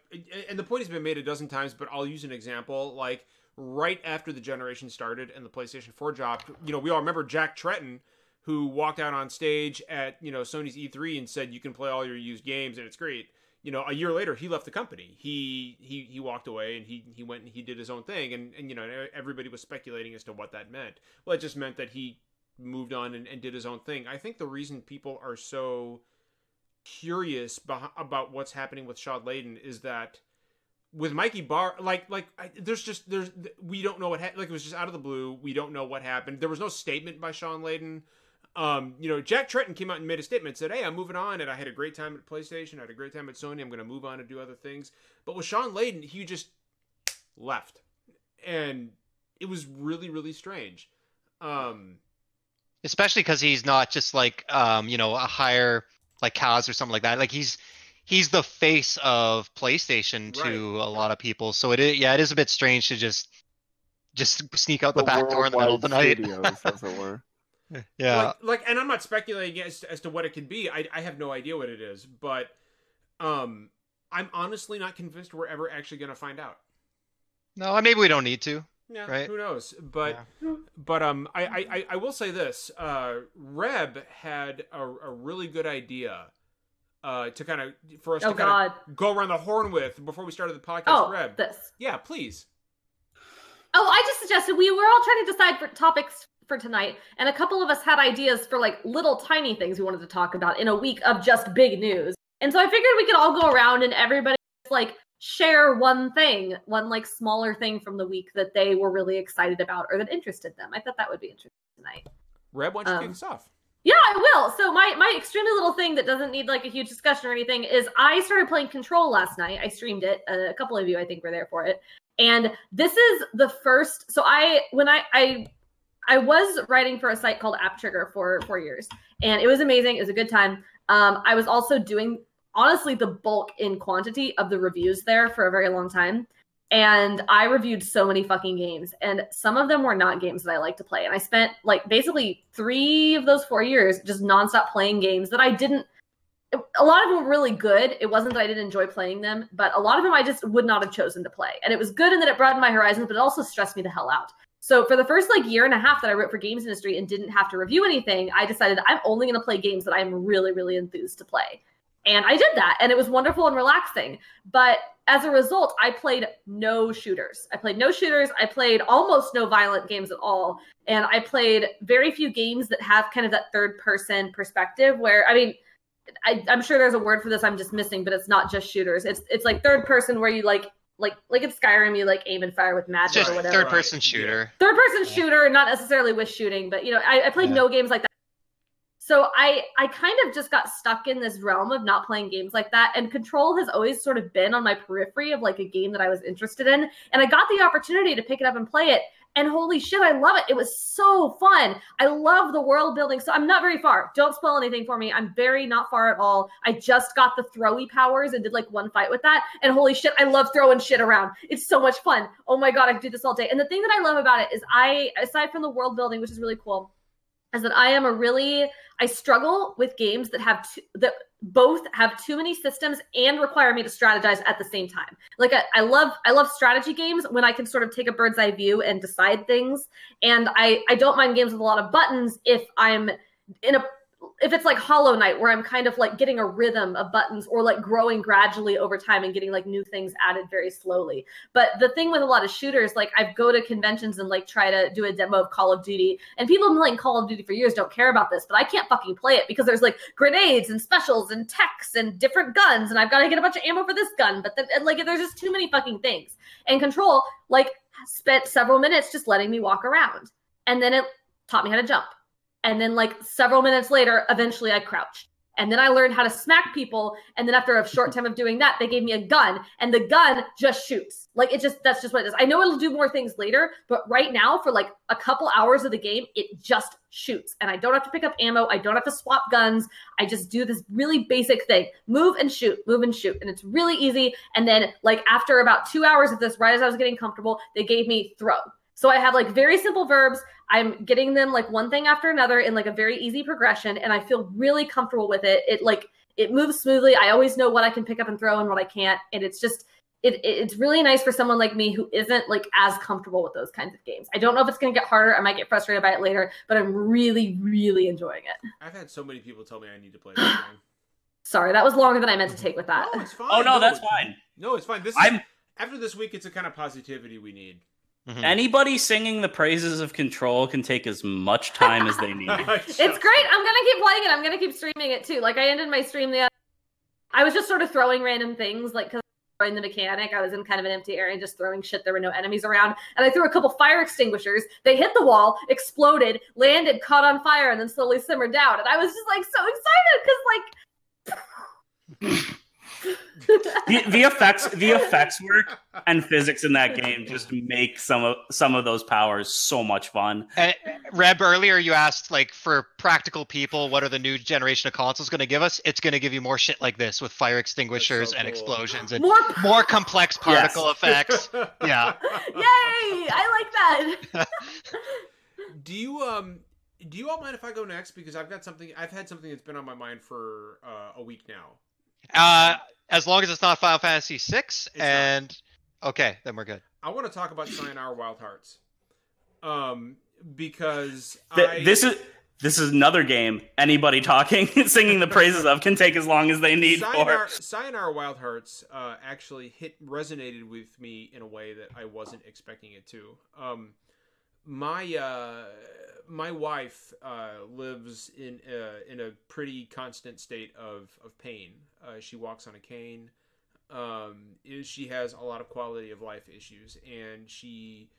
and the point has been made a dozen times, but I'll use an example. Like, right after the generation started and the PlayStation 4 dropped, you know, we all remember Jack Tretton, who walked out on stage at, you know, Sony's E3 and said, you can play all your used games and it's great. You know, a year later, he left the company. He he he walked away and he he went and he did his own thing. And and you know, everybody was speculating as to what that meant. Well, it just meant that he moved on and, and did his own thing. I think the reason people are so curious beh- about what's happening with Shawn Layden is that with Mikey Bar, like like I, there's just there's we don't know what ha- like it was just out of the blue. We don't know what happened. There was no statement by Shawn Layden. Um, you know, Jack Tretton came out and made a statement, said, "Hey, I'm moving on, and I had a great time at PlayStation. I had a great time at Sony. I'm going to move on and do other things." But with Shawn Layden, he just left, and it was really really strange. Um, especially because he's not just like um you know a higher like Kaz or something like that. Like he's he's the face of PlayStation to a lot of people. So it is, yeah, it is a bit strange to just just sneak out the, back door in the middle of the night. Studios, as it were. yeah, like, like and i'm not speculating as, as to what it could be I, I have no idea what it is but um i'm honestly not convinced we're ever actually going to find out no, and maybe we don't need to. Yeah Right. who knows but Yeah. but um I, I I- i will say this uh reb had a, a really good idea uh to kind of for us Oh to kind of go around the horn with before we started the podcast Oh, reb this. yeah please Oh, I just suggested we were all trying to decide for topics for tonight, and a couple of us had ideas for like little tiny things we wanted to talk about in a week of just big news. And so I figured we could all go around and everybody like share one thing, one like smaller thing from the week that they were really excited about or that interested them. I thought that would be interesting tonight. reb why don't you Um, kick us off Yeah, I will. So my my extremely little thing that doesn't need like a huge discussion or anything is I started playing Control last night. I streamed it. Uh, a couple of you I think were there for it. And this is the first so I when I I I was writing for a site called App Trigger for 4 years and it was amazing. It was a good time. Um I was also doing honestly the bulk in quantity of the reviews there for a very long time. And I reviewed so many fucking games, and some of them were not games that I like to play. And I spent like basically three of those four years just nonstop playing games that I didn't. A lot of them were really good. It wasn't that I didn't enjoy playing them, but a lot of them I just would not have chosen to play. And it was good in that it broadened my horizons, but it also stressed me the hell out. So for the first like year and a half that I wrote for games industry and didn't have to review anything, I decided I'm only going to play games that I'm really, really enthused to play. And I did that, and it was wonderful and relaxing. But as a result, I played no shooters. I played no shooters. I played almost no violent games at all. And I played very few games that have kind of that third person perspective where, I mean, I, I'm sure there's a word for this I'm just missing, but it's not just shooters. It's it's like third person where you like like like in Skyrim you like aim and fire with magic just or whatever. third person shooter. Third person shooter, not necessarily with shooting, but you know, I, I played Yeah. no games like that. So I I kind of just got stuck in this realm of not playing games like that and Control has always sort of been on my periphery of like a game that I was interested in and I got the opportunity to pick it up and play it and holy shit I love it. It was so fun. I love the world building. So I'm not very far. Don't spoil anything for me. I'm very not far at all. I just got the throwy powers and did like one fight with that and holy shit I love throwing shit around. It's so much fun. Oh my god, I could do this all day. And the thing that I love about it is I aside from the world building which is really cool is that I am a really I struggle with games that have two, that both have too many systems and require me to strategize at the same time. Like I, I, love I love strategy games when I can sort of take a bird's eye view and decide things. And I I don't mind games with a lot of buttons if I'm in a if it's like Hollow Knight, where I'm kind of like getting a rhythm of buttons or like growing gradually over time and getting like new things added very slowly. But the thing with a lot of shooters, like I go to conventions and like try to do a demo of Call of Duty, and people have been playing Call of Duty for years don't care about this, but I can't fucking play it because there's like grenades and specials and techs and different guns, and I've got to get a bunch of ammo for this gun. But then, like, there's just too many fucking things. And Control, like, spent several minutes just letting me walk around, and then it taught me how to jump and then, like several minutes later, eventually I crouched. And then I learned how to smack people. And then after a short time of doing that, they gave me a gun, and the gun just shoots. Like it just that's just what it is. I know it'll do more things later, but right now, for like a couple hours of the game, it just shoots. And I don't have to pick up ammo. I don't have to swap guns. I just do this really basic thing move and shoot, move and shoot. And it's really easy. And then, like, after about two hours of this, right as I was getting comfortable, they gave me throw. So I have like very simple verbs. I'm getting them like one thing after another in like a very easy progression, and I feel really comfortable with it. It like it moves smoothly. I always know what I can pick up and throw and what I can't, and it's just it, it's really nice for someone like me who isn't like as comfortable with those kinds of games. I don't know if it's going to get harder. I might get frustrated by it later, but I'm really, really enjoying it. I've had so many people tell me I need to play this game. Sorry, that was longer than I meant to take with that. Oh, it's fine. Oh no, that's fine. No, it's fine. This I'm- is, after this week, it's a kind of positivity we need. Mhm. Anybody singing the praises of Control can take as much time as they need. It's great. I'm gonna keep playing it. I'm gonna keep streaming it too. Like I ended my stream the. other. I was just sort of throwing random things, like because in the mechanic, I was in kind of an empty area, just throwing shit. There were no enemies around, and I threw a couple fire extinguishers. They hit the wall, exploded, landed, caught on fire, and then slowly simmered down. And I was just like so excited because like. the, the effects, the effects work and physics in that game just make some of some of those powers so much fun. Uh, Reb, earlier you asked, like, for practical people, what are the new generation of consoles going to give us? It's going to give you more shit like this with fire extinguishers so and cool. explosions and More more complex particle Yes. effects. Yeah. Yay! I like that. Do you um do you all mind if I go next because I've got something I've had something that's been on my mind for uh, a week now. Uh, as long as it's not Final Fantasy VI, not. and okay, then we're good. I want to talk about Sayonara Wild Hearts. Um because Th- I, this is this is another game. Anybody talking, singing the praises of can take as long as they need Sayonara, for. Sayonara Wild Hearts uh, actually hit resonated with me in a way that I wasn't expecting it to. Um, my uh, my wife uh, lives in uh, in a pretty constant state of of pain. Uh, she walks on a cane. Um, is she has a lot of quality of life issues, and she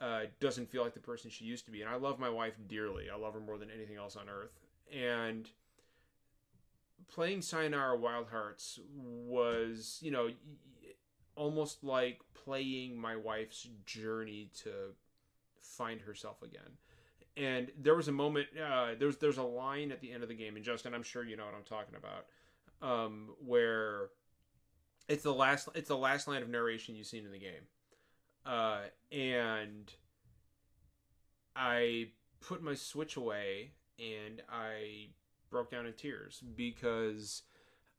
uh, doesn't feel like the person she used to be. And I love my wife dearly. I love her more than anything else on earth. And playing Sayonara Wild Hearts was, you know, almost like playing my wife's journey to find herself again. And there was a moment, uh, there's there's a line at the end of the game, and Justin, I'm sure you know what I'm talking about, um, where it's the last it's the last line of narration you've seen in the game, uh, and I put my Switch away and I broke down in tears because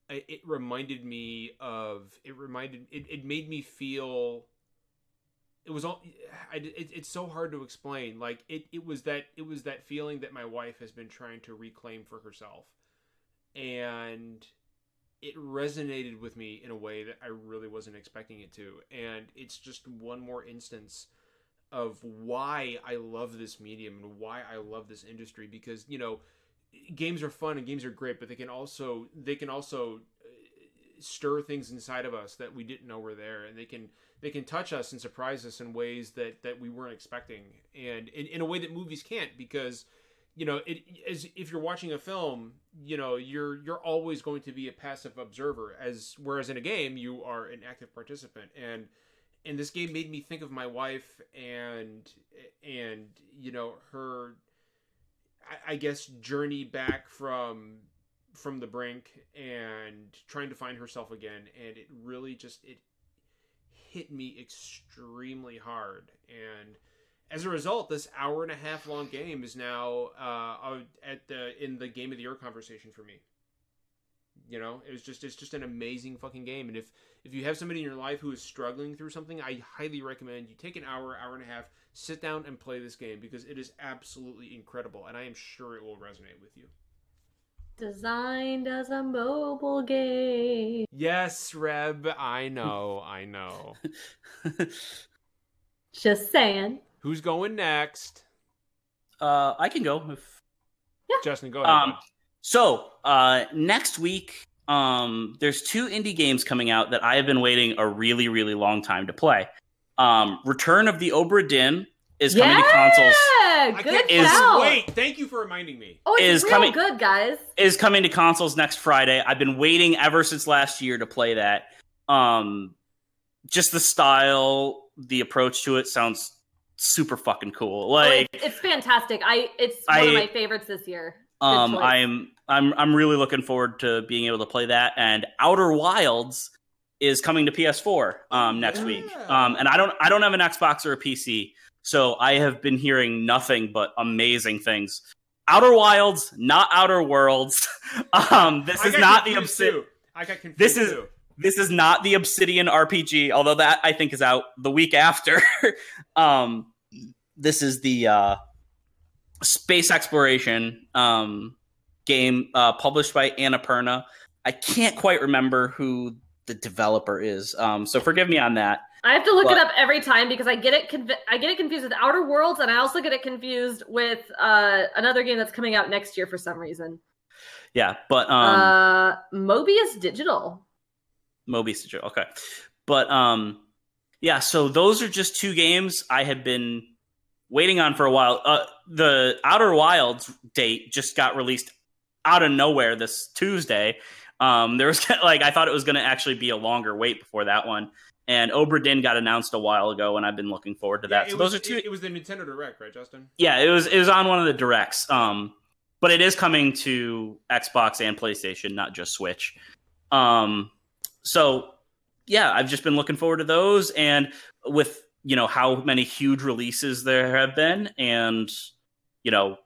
it reminded me of it reminded it, it made me feel it was all I, it, it's so hard to explain. Like it, it was that it was that feeling that my wife has been trying to reclaim for herself. And it resonated with me in a way that I really wasn't expecting it to. And it's just one more instance of why I love this medium and why I love this industry because you know games are fun and games are great but they can also they can also stir things inside of us that we didn't know were there and they can they can touch us and surprise us in ways that that we weren't expecting and in, in a way that movies can't because you know, it as if you're watching a film, you know, you're you're always going to be a passive observer as whereas in a game you are an active participant and and this game made me think of my wife and and you know her I, I guess journey back from from the brink and trying to find herself again and it really just it hit me extremely hard. And as a result this hour and a half long game is now uh at the in the game of the year conversation for me. You know it was just it's just an amazing fucking game. And if if you have somebody in your life who is struggling through something i highly recommend you take an hour hour and a half sit down and play this game because it is absolutely incredible and i am sure it will resonate with you Designed as a mobile game. yes reb i know i know Just saying. who's going next uh, I can go. If... justin go ahead Um, so uh, next week, um, there's two indie games coming out that I have been waiting a really, really long time to play. Um, Return of the Obra Dinn is coming to consoles. Good can't is- shout. wait thank you for reminding me Oh, it's is real coming- good, guys. Is coming to consoles next Friday. I've been waiting ever since last year to play that. Um, just the style, the approach to it sounds super fucking cool. Oh, Like, it's, it's fantastic. I it's one of my favorites this year. Um. I'm I'm I'm really looking forward to being able to play that. And Outer Wilds is coming to PS4 um, next week. Um, and I don't I don't have an Xbox or a PC, so I have been hearing nothing but amazing things. Outer Wilds, not Outer Worlds. um, this I is not the Obsidian. i got confused This is- too. This is not the Obsidian RPG, although that I think is out the week after. um, this is the uh, space exploration um, game uh, published by Annapurna. I can't quite remember who the developer is, um, so forgive me on that. I have to look But- it up every time because I get it conv- I get it confused with Outer Worlds and I also get it confused with uh, another game that's coming out next year for some reason. Yeah, but um, uh, Mobius Digital. Moby Studio. Okay. But um yeah, so those are just two games I have been waiting on for a while. Uh the Outer Wilds date just got released out of nowhere this Tuesday. Um there was like I thought it was going to actually be a longer wait before that one. And Obra Dinn got announced a while ago and I've been looking forward to that. it so was, those are two It, it was the Nintendo Direct, right, Justin? Yeah, it was it was on one of the directs. Um but it is coming to Xbox and PlayStation, not just Switch. Um so yeah, I've just been looking forward to those and with you know how many huge releases there have been and you know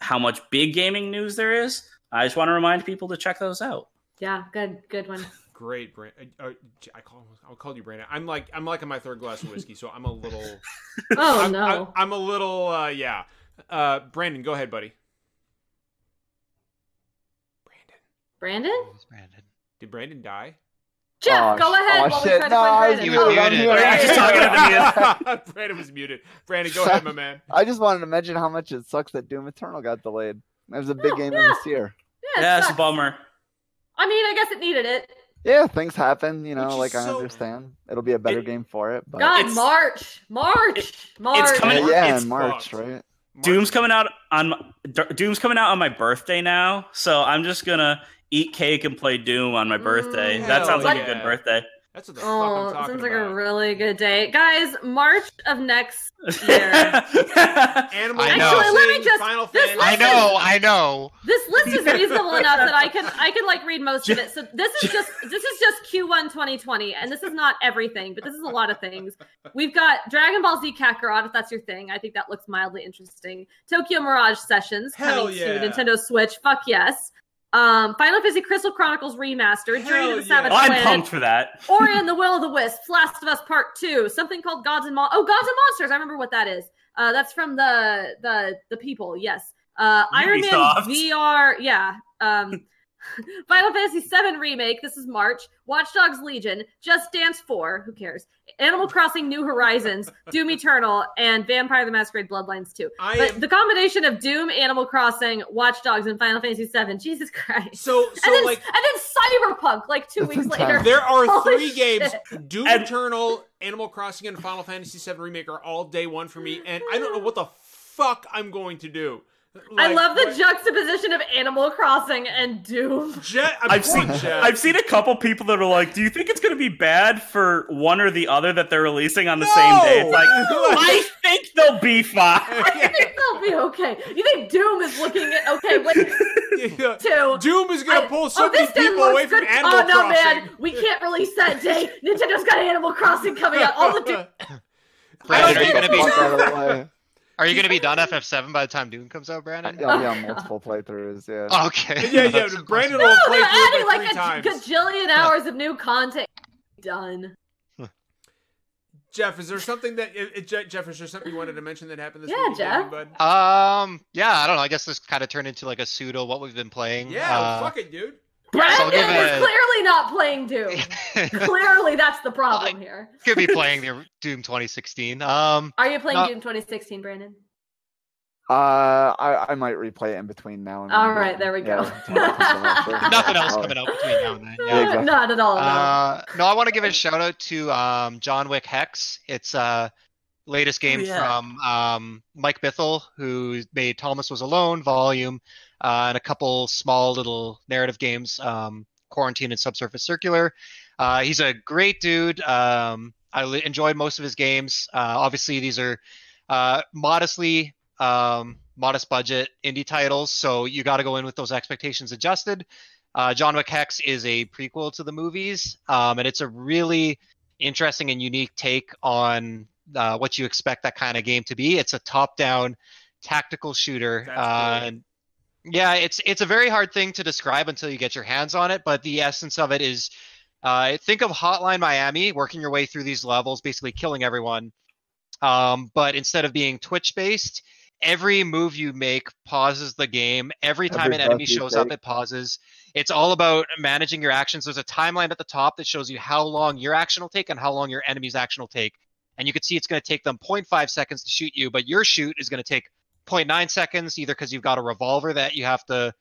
how much big gaming news there is, I just want to remind people to check those out. Yeah, good good one. Great, Brand. Uh, uh, I call I'll call you Brandon. I'm like I'm like on my third glass of whiskey, so I'm a little. Oh I'm, no. I'm, I'm a little. Uh, yeah. Uh, Brandon, go ahead, buddy. Brandon, Brandon? Brandon? did Brandon die? Jeff, Oh, go ahead oh, shit. No, I was Brandon. He was Oh, muted. muted. Yeah, he's talking to me. Brandon was muted. Brandon, go ahead, my man. I just wanted to mention how much it sucks that Doom Eternal got delayed. It was a big Oh, game yeah. this year. Yeah, it Yeah, it's a bummer. I mean, I guess it needed it. Yeah, things happen, you know, is like I so- understand. It'll be a better It- game for it, but God, It's- March, March, March. coming- yeah, yeah, it's in March, fucked. right? Doom's coming out on my- Doom's coming out on my birthday now, so I'm just gonna eat cake and play Doom on my birthday. Mm. that sounds like Hell a good birthday. That's what the fuck I'm Oh, talking sounds like about. a really good day, guys. March of next year. Animal I know. Actually, let me just- Final this Fantasy. I know, I know. This list is reasonable enough that I can I can like read most of it. So this is just this is just Q1 2020, and this is not everything, but this is a lot of things. We've got Dragon Ball Z Kakarot, if that's your thing. I think that looks mildly interesting. Tokyo Mirage Sessions Hell coming yeah. to Nintendo Switch. Fuck yes. Um, Final Fantasy Crystal Chronicles Remastered, Journey Hell to the yeah. Savage Oh, I'm Planet, pumped for that. Ori and the Will of the Wisps, Last of Us Part Two, something called Gods and Mon- Oh, Gods and Monsters. I remember what that is. Uh, that's from the the the people. Yes. Uh, Iron Man Ubisoft. VR. Yeah. Um, Final Fantasy VII remake. This is March. Watch Dogs Legion. Just Dance Four. Who cares? Animal Crossing: New Horizons, Doom Eternal, and Vampire: The Masquerade Bloodlines 2. I But am the combination of Doom, Animal Crossing, Watch Dogs, and Final Fantasy VII. Jesus Christ. so and so then, like and then Cyberpunk, like two weeks intense. later. there are Holy three games. Doom And- Eternal, Animal Crossing, and Final Fantasy VII Remake are all day one for me, and I don't know what the fuck I'm going to do. I love the what- juxtaposition of Animal Crossing and Doom. Je- I'm I've seen Jeff. I've seen a couple people that are like, "Do you think it's going to be bad for one or the other that they're releasing on the No! same day?" It's like, I think they'll be fine. I think they'll be okay. You think Doom is looking at okay? Wait, Yeah. two. Doom is gonna pull so oh, many people away looks from good. Oh, Animal Oh no, Crossing. man, we can't release that day. Nintendo's got Animal Crossing coming out. All the Doom. Brandon, are you gonna be Fuck out of the way. are you gonna be done FF7 by the time Doom comes out, Brandon? I'll be on multiple playthroughs. Yeah. Okay. yeah, yeah. That's- Brandon No, will play they're through adding like three a times. gajillion hours of new content. Done. Jeff, is there something that it, it- Jeff? Is there something you wanted to mention that happened this Yeah, week? in gaming, Jeff. bud? Um. Yeah. I don't know. I guess this kind of turned into like a pseudo what we've been playing. Yeah, Uh, fuck it, dude. Brandon is clearly not playing Doom. clearly, that's the problem here. could be playing the Doom 2016. Um. Are you playing No. Doom 2016, Brandon? Uh, I I might replay it in between now and. All then. right, there we go. Yeah, Nothing else Oh, coming out between now and then. Yeah, Yeah. exactly. Not at all. no. Uh, no, I want to give a shout out to um, John Wick Hex. It's uh latest game yeah. from um, Mike Bithell, who made Thomas Was Alone, Volume, uh, and a couple small little narrative games, um, Quarantine and Subsurface Circular. Uh, he's a great dude. Um, I li- enjoyed most of his games. Uh, obviously, these are uh, modestly um, modest budget indie titles, so you got to go in with those expectations adjusted. Uh, John Wick Hex is a prequel to the movies, um, and it's a really interesting and unique take on uh, what you expect that kind of game to be. It's a top-down tactical shooter, uh, and yeah, it's it's a very hard thing to describe until you get your hands on it. But the essence of it is, uh, think of Hotline Miami, working your way through these levels, basically killing everyone. Um, but instead of being Twitch-based, every move you make pauses the game. Every time Every an enemy shows up, it pauses. It's all about managing your actions. There's a timeline at the top that shows you how long your action will take and how long your enemy's action will take. And you can see it's going to take them 0.5 seconds to shoot you, but your shoot is going to take 0.9 seconds, either because you've got a revolver that you have to,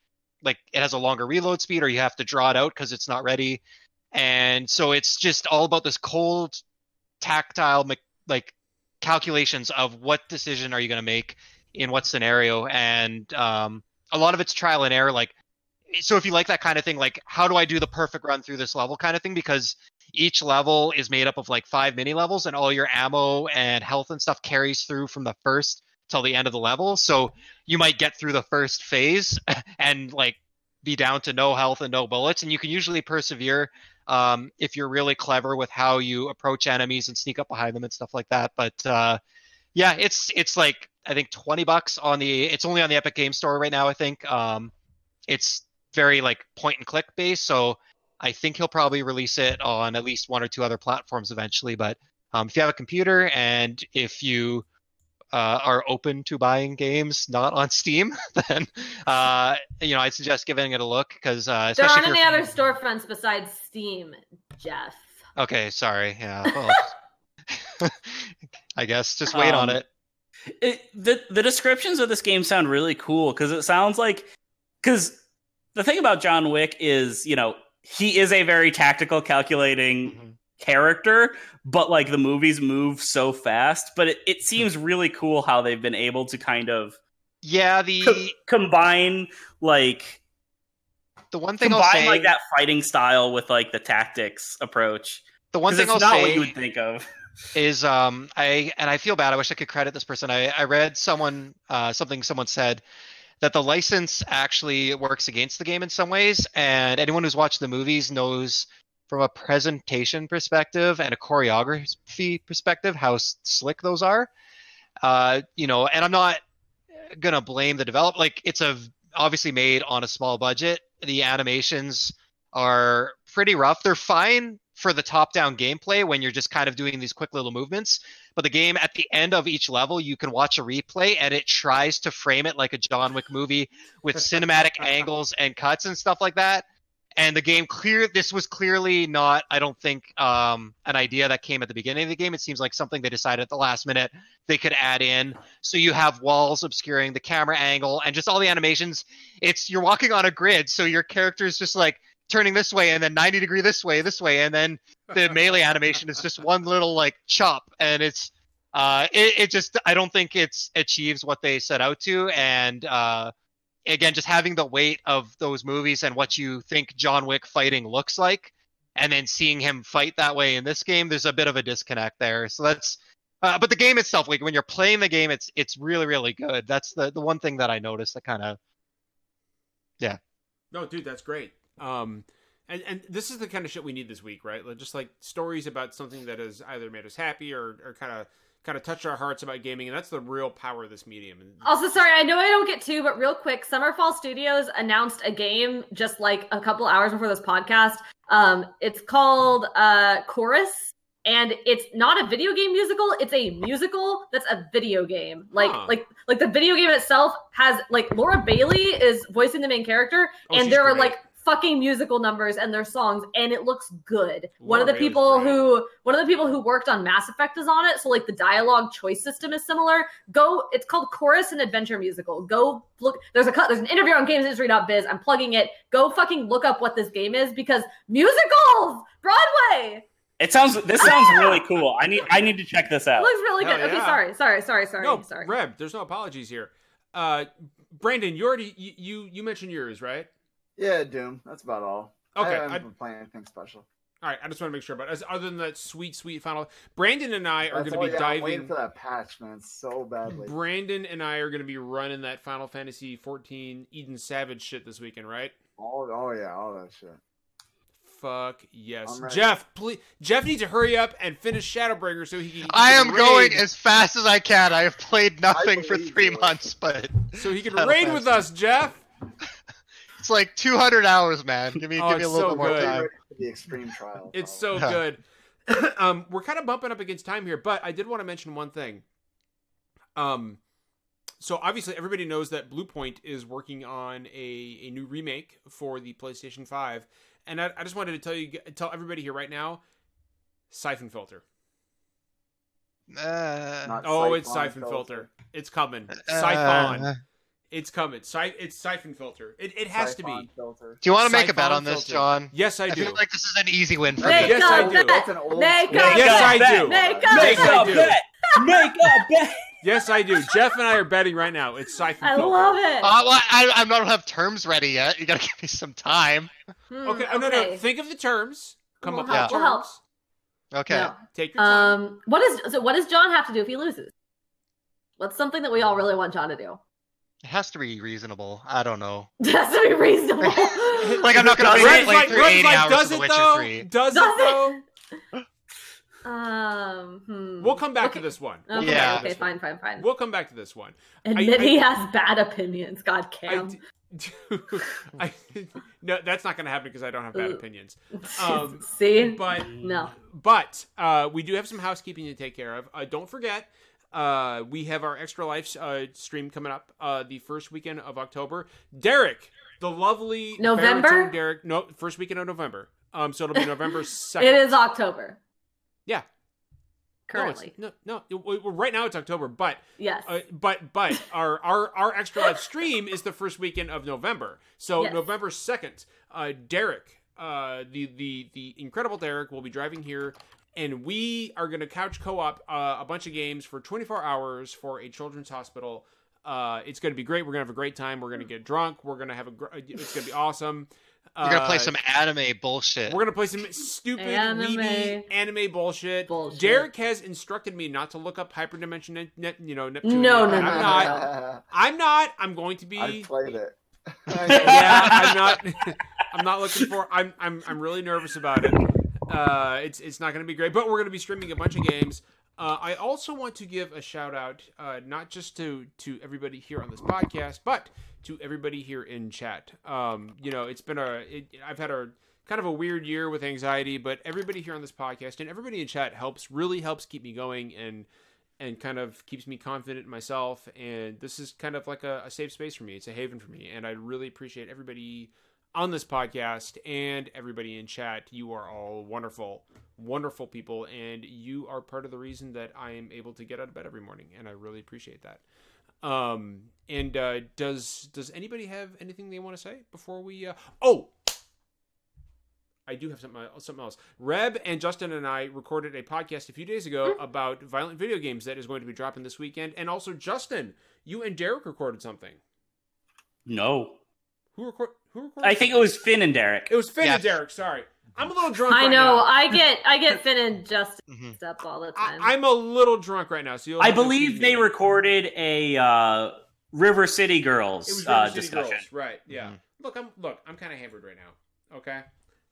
like, it has a longer reload speed, or you have to draw it out because it's not ready. And so it's just all about this cold, tactile, like, calculations of what decision are you going to make in what scenario. And um, a lot of it's trial and error. Like, so if you like that kind of thing, like, how do I do the perfect run through this level kind of thing? Because each level is made up of like five mini levels, and all your ammo and health and stuff carries through from the first till the end of the level. So you might get through the first phase and like be down to no health and no bullets, and you can usually persevere um, if you're really clever with how you approach enemies and sneak up behind them and stuff like that. But uh, yeah, it's it's like I think twenty bucks on the. It's only on the Epic Game Store right now. I think um, it's very like point and click based, so I think he'll probably release it on at least one or two other platforms eventually. But um, if you have a computer and if you uh, are open to buying games not on Steam, then uh, you know I'd suggest giving it a look because uh, there aren't any other storefronts besides Steam, Jeff. Okay, sorry. Yeah. well, I guess just wait on Um, it. it, the the descriptions of this game sound really cool because it sounds like because the thing about John Wick is you know he is a very tactical, calculating Mhm. Character, but like the movies move so fast. But it, it seems really cool how they've been able to kind of Yeah, co- the combine like the one thing I'll combine say, like that fighting style with like the tactics approach. the one thing I'll not say what you would think of. is um I and I feel bad. I wish I could credit this person. I I read someone uh something someone said that the license actually works against the game in some ways, and anyone who's watched the movies knows from a presentation perspective and a choreography perspective how slick those are. Uh, you know, and I'm not gonna blame the develop. Like it's a obviously made on a small budget. The animations are pretty rough. They're fine for the top-down gameplay when you're just kind of doing these quick little movements. But the game at the end of each level, you can watch a replay, and it tries to frame it like a John Wick movie with cinematic angles and cuts and stuff like that. And the game clear this was clearly not, I don't think, um, an idea that came at the beginning of the game. It seems like something they decided at the last minute they could add in. So you have walls obscuring the camera angle and just all the animations. It's you're walking on a grid, so your character is just like turning this way and then 90 degree this way, this way, and then the melee animation is just one little like chop, and it's Uh, it, it just I don't think it's achieves what they set out to, and uh, again, just having the weight of those movies and what you think John Wick fighting looks like, and then seeing him fight that way in this game, there's a bit of a disconnect there. So that's. Uh, but the game itself, like when you're playing the game, it's it's really really good. That's the the one thing that I noticed that kind of yeah. No, dude, that's great. Um, and and this is the kind of shit we need this week, right? Just like stories about something that has either made us happy or or kind of kind of touch our hearts about gaming, and that's the real power of this medium. Also, sorry, I know I don't get to, but real quick, Summerfall Studios announced a game just like a couple hours before this podcast. Um, it's called uh, Chorus, and it's not a video game musical. It's a musical that's a video game. Like, Huh. like, like the video game itself has like Laura Bailey is voicing the main character, Oh, and there are great. like fucking musical numbers and their songs, and it looks good. one of the Bailey's people who, one of the people who worked on Mass Effect is on it, so like the dialogue choice system is similar go it's called chorus and adventure musical go look there's a cut there's an interview on gamesindustry.biz i'm plugging it go fucking look up what this game is because musicals broadway It sounds. This sounds really cool. I need. I need to check this it out. looks really Hell good okay yeah. sorry sorry sorry sorry no, sorry Reb, there's no apologies here. Uh, Brandon, you already you you, you mentioned yours, right? Yeah, Doom. That's about all. Okay, I haven't I- been playing anything special. All right, I just want to make sure. But as, other than that sweet, sweet final, Brandon and I are going to be yeah, I'm waiting diving. for that patch, man, so badly. Brandon and I are going to be running that Final Fantasy 14 Eden Savage shit this weekend, right? Oh, oh yeah, all that shit. Fuck yes, Jeff. Please, Jeff needs to hurry up and finish Shadowbringers so he can. I am raid- going as fast as I can. I have played nothing for three you. months, but so he can raid with us, Jeff. It's like 200 hours, man. Give me, Oh, give me a little so bit more good. time. Ready for the extreme trial. It's probably. so Yeah. good. um, we're kind of bumping up against time here, but I did want to mention one thing. Um, so obviously everybody knows that Bluepoint is working on a, a new remake for the PlayStation Five, and I, I just wanted to tell you, tell everybody here right now, Siphon Filter. Uh, Not Oh, it's Siphon Siphon Filter. Filter. It's coming. uh, Siphon. It's coming. Si- it's Siphon Filter. It, it has to be. Filter. do you want to make a bet Siphon on this, filter. John? Yes, I I do. feel like this is an easy win for Make me. Yes, I a do. bet. That's an old Make school- a Yes, I bet. do. Make a Yes, bet. I do. Make a bet. Yes, I do. Jeff and I are betting right now. It's Siphon filter. i Filter. love it Uh, well, I, I don't have terms ready yet. You gotta give me some time. Hmm, Okay, oh, no, no. Think of the terms. Come We'll up with help, the we'll help. terms. Okay. No. Take your time. um what is so what does john have to do if he loses what's something that we all really want john to do It has to be reasonable. I don't know. it has to be reasonable Like I'm not gonna Does play, it? like, through 80 like, hours does of it Witcher though? 3. Does, Does it though? um hmm. We'll come back to this one. We'll Okay, come Yeah. back to okay, this one. fine, fine, fine. We'll come back to this one. Admit I- he has bad opinions. God, I Cam. d- I, no, that's not going to happen because I don't have bad Ugh. opinions. um, See? But no. But uh, we do have some housekeeping to take care of. Uh, don't forget, uh, we have our Extra Life uh, stream coming up uh, the first weekend of October. Derek, the lovely November? Derek, no, first weekend of November. Um, so it'll be November second. It is October. Yeah. Currently. No, no, no. right now it's October, but yes. uh, but but our our our extra live stream is the first weekend of November. So Yes. November second, uh, Derek, uh, the the the incredible Derek will be driving here, and we are going to couch co-op uh, a bunch of games for 24 hours for a children's hospital. Uh, it's going to be great. We're going to have a great time. We're going to get drunk. We're going to have a. gr- It's going to be awesome. We're gonna play Uh, some anime bullshit. we're gonna play some stupid Anime. weeby anime bullshit. Bullshit. Derek has instructed me not to look up hyperdimension, net, net, you know, Neptune. No, no, I'm no, no, not. I'm not. I'm going to be. I played it. yeah, I'm not. I'm not looking for. I'm. I'm. I'm really nervous about it. Uh, it's. It's not going to be great, but we're going to be streaming a bunch of games. Uh, I also want to give a shout out, uh, not just to to everybody here on this podcast, but to everybody here in chat. Um, you know, it's been a. It, I've had a kind of a weird year with anxiety, but everybody here on this podcast and everybody in chat helps. Really helps keep me going and and kind of keeps me confident in myself. And this is kind of like a, a safe space for me. It's a haven for me, and I really appreciate everybody on this podcast and everybody in chat. You are all wonderful, wonderful people, and you are part of the reason that I am able to get out of bed every morning, and I really appreciate that. Um, and uh, does does anybody have anything they want to say before we? Uh... Oh, I do have something something else. Reb and Justin and I recorded a podcast a few days ago about violent video games that is going to be dropping this weekend. And also, Justin, you and Derek recorded something. No, Who record? Who recorded? I think it was Finn and Derek. it was Finn Yeah. and Derek. Sorry, I'm a little drunk. I right know. now. I get I get Finn and Justin Mhm. up all the I, time. I'm a little drunk right now. So you'll I believe they me. recorded a uh, River City It was Girls River uh, City discussion. Girls, right? Yeah. Mhm. Look, I'm look, I'm kind of hammered right now. Okay.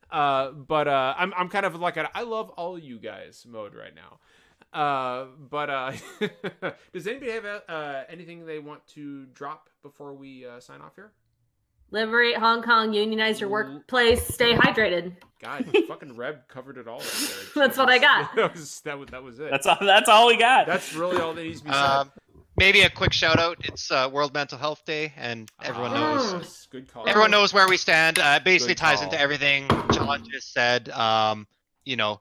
Uh, but uh, I'm I'm kind of like a I love all you guys mode right now. Uh, but uh, does anybody have uh, anything they want to drop before we uh, sign off here? Liberate Hong Kong, unionize your Mm. workplace, stay hydrated. God, fucking Reb covered it all. Right there. That's what I got. that was that was that was it. That's all. That's all we got. That's really all that needs to be said. Um, maybe a quick shout out. It's uh, World Mental Health Day, and everyone Ah, knows Good call. everyone knows where we stand. Uh, it basically Good ties call. into everything John just said. Um, you know,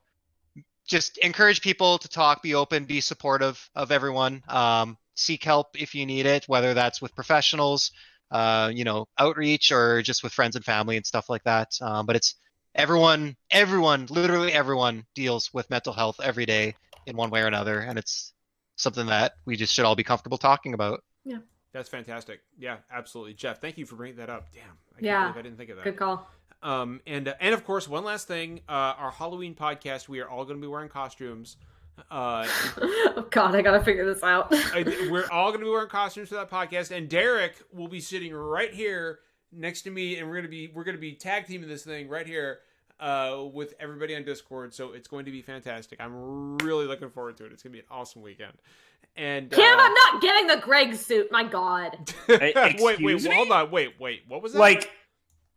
just encourage people to talk, be open, be supportive of everyone. Um, seek help if you need it, whether that's with professionals, uh, you know, outreach, or just with friends and family and stuff like that. Um, but it's everyone, everyone, literally everyone deals with mental health every day in one way or another, and it's something that we just should all be comfortable talking about. Yeah, that's fantastic. Yeah, absolutely, Jeff. Thank you for bringing that up. Damn, I can't Yeah. I didn't think of that. Good call. Um, and uh, and of course, one last thing, uh, our Halloween podcast. We are all going to be wearing costumes. Uh, oh God, I gotta figure this out. I- we're all going to be wearing costumes for that podcast. And Derek will be sitting right here next to me, and we're gonna be we're gonna be tag teaming this thing right here uh, with everybody on Discord. So it's going to be fantastic. I'm really looking forward to it. It's going to be an awesome weekend. And Cam, uh, I'm not getting the Greg suit. My God, wait, wait, Excuse me? hold on, wait, wait. What was that? like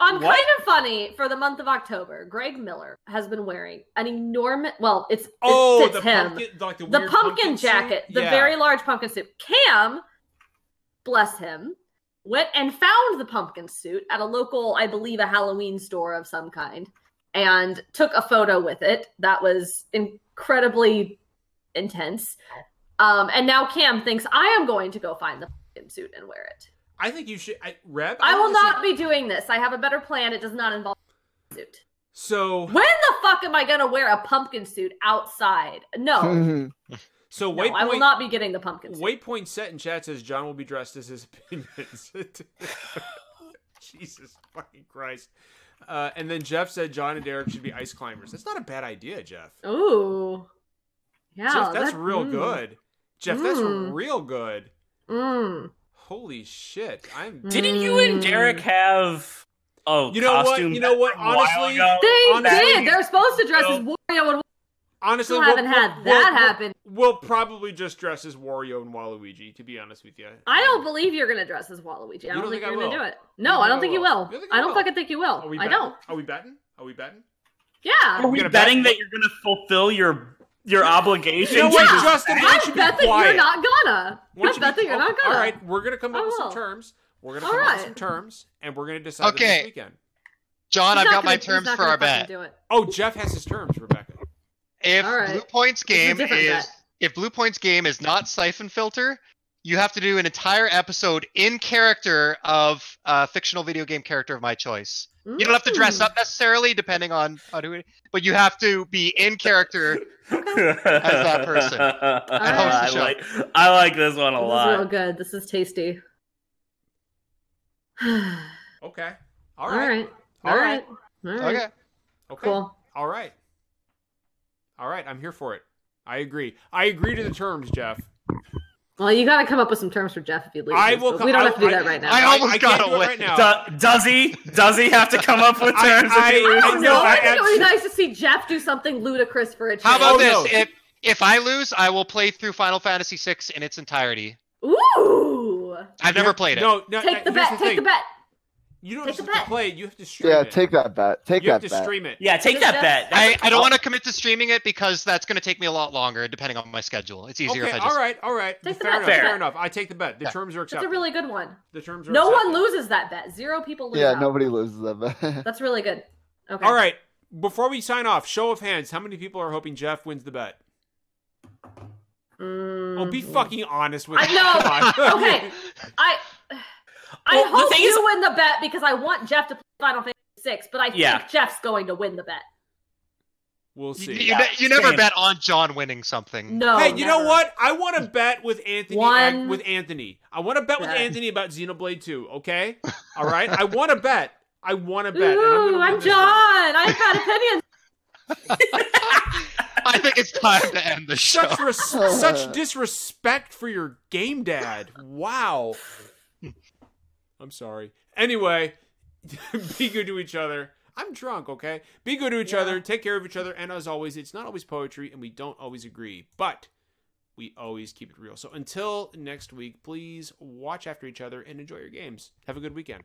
I'm What? kind of funny. For the month of October, Greg Miller has been wearing an enormous. Well, it's it oh, the him. pumpkin, like the, the pumpkin, suit? jacket, the very large pumpkin suit. Cam, bless him, went and found the pumpkin suit at a local, I believe, a Halloween store of some kind, and took a photo with it. That was incredibly intense. Um, and now Cam thinks I am going to go find the pumpkin suit and wear it. I think you should. I, Reb, I will think this is- not be doing this. I have a better plan. It does not involve a suit. So When the fuck am I going to wear a pumpkin suit outside? No, so no wait, I will not be getting the pumpkin suit. Waypoint set in chat says John will be dressed as his opinions. Jesus fucking Christ. Uh, and then Jeff said John and Derek should be ice climbers. That's not a bad idea, Jeff. Ooh. Yeah. Jeff, that's that- real mm, good. Jeff, that's Mm. real good. Mm. Holy shit. I'm didn't you and mm. Derek have oh You know what? You know what? Honestly- They Honestly- did. They're supposed to dress as Wario and honestly still we'll- haven't we'll- had we'll- that we'll- happen. We'll probably just dress as Wario and Waluigi, to be honest with you. I don't um, believe you're gonna dress as Waluigi. I don't, don't think, think you're gonna will? do it. No, think I I don't think you will? will. Think I I don't fucking think you will. Are we I betting? don't. Are we betting? Are we betting? Yeah. Are we gonna betting bet- that you're going to fulfill your your obligation? You know to what, just- Justin? Why I don't you be bet that quiet? you're not gonna. Why don't I you bet be- that you're not gonna. All right, oh, we're gonna come up with some terms. We're gonna All come up with some terms, and we're gonna decide Okay. this weekend. John, He's I've got my gonna- he's terms for our bet. Oh, Jeff has his terms, Rebecca. If All right. Bluepoint's This is a game is bet. if Bluepoint's game is not Siphon Filter, you have to do an entire episode in character of a fictional video game character of my choice. You don't have to dress up necessarily, depending on, on who, but you have to be in character. As that person. I, host the show. like, I like this one a This is real lot. good. This is tasty. Okay. All right. right. All right. All right. Okay. Okay. Cool. All right. All right. I'm here for it. I agree. I agree to the terms, Jeff. Well, you got to come up with some terms for Jeff if you lose. I will but co- we don't I- have to do I- that right now. I I, almost I got can't do it away. right now. Do- does he? Does he have to come up with I- terms if I- he loses? don't know. no, I, I think it would be nice to see Jeff do something ludicrous for a change. How about Oh, this? no. If if I lose, I will play through Final Fantasy VI in its entirety. Ooh. I've never played it. No, no. Take the uh, here's bet. thing. take the bet. You don't Take just have to play it. You have to stream it. Yeah, it. take that bet. Take you that bet. You have to stream it. Yeah, take that bet. I, I don't want to commit to streaming it because that's going to take me a lot longer, depending on my schedule. It's easier Okay, if I just. all right, all right. Take the fair bet. enough. Fair. Fair enough. I take the bet. The Yeah. terms are acceptable. That's accepted. a really good one. the terms are No one loses that bet. Zero people lose. Yeah, out. nobody loses that bet. That's really good. Okay. All right. Before we sign off, show of hands. How many people are hoping Jeff wins the bet? Mm. Oh, be fucking honest with me. I me. know. Come on. Okay. I I Well, hope you is- win the bet because I want Jeff to play Final Fantasy six, but I think Yeah. Jeff's going to win the bet. We'll You, see. you, ne- you never Same. bet on John winning something. No. hey, you know what? I want to bet with Anthony. One with Anthony, I want to bet with bet. Anthony about Xenoblade Two. Okay, all right. I want to bet. I want to bet. and I'm, Ooh, I'm, John. I have bad opinions. I think it's time to end the show. Such res- such disrespect for your game dad. Wow. I'm sorry. Anyway, be good to each other. I'm drunk, okay? Be good to each Yeah. other. Take care of each other. And as always, it's not always poetry and we don't always agree, but we always keep it real. So until next week, please watch after each other and enjoy your games. Have a good weekend.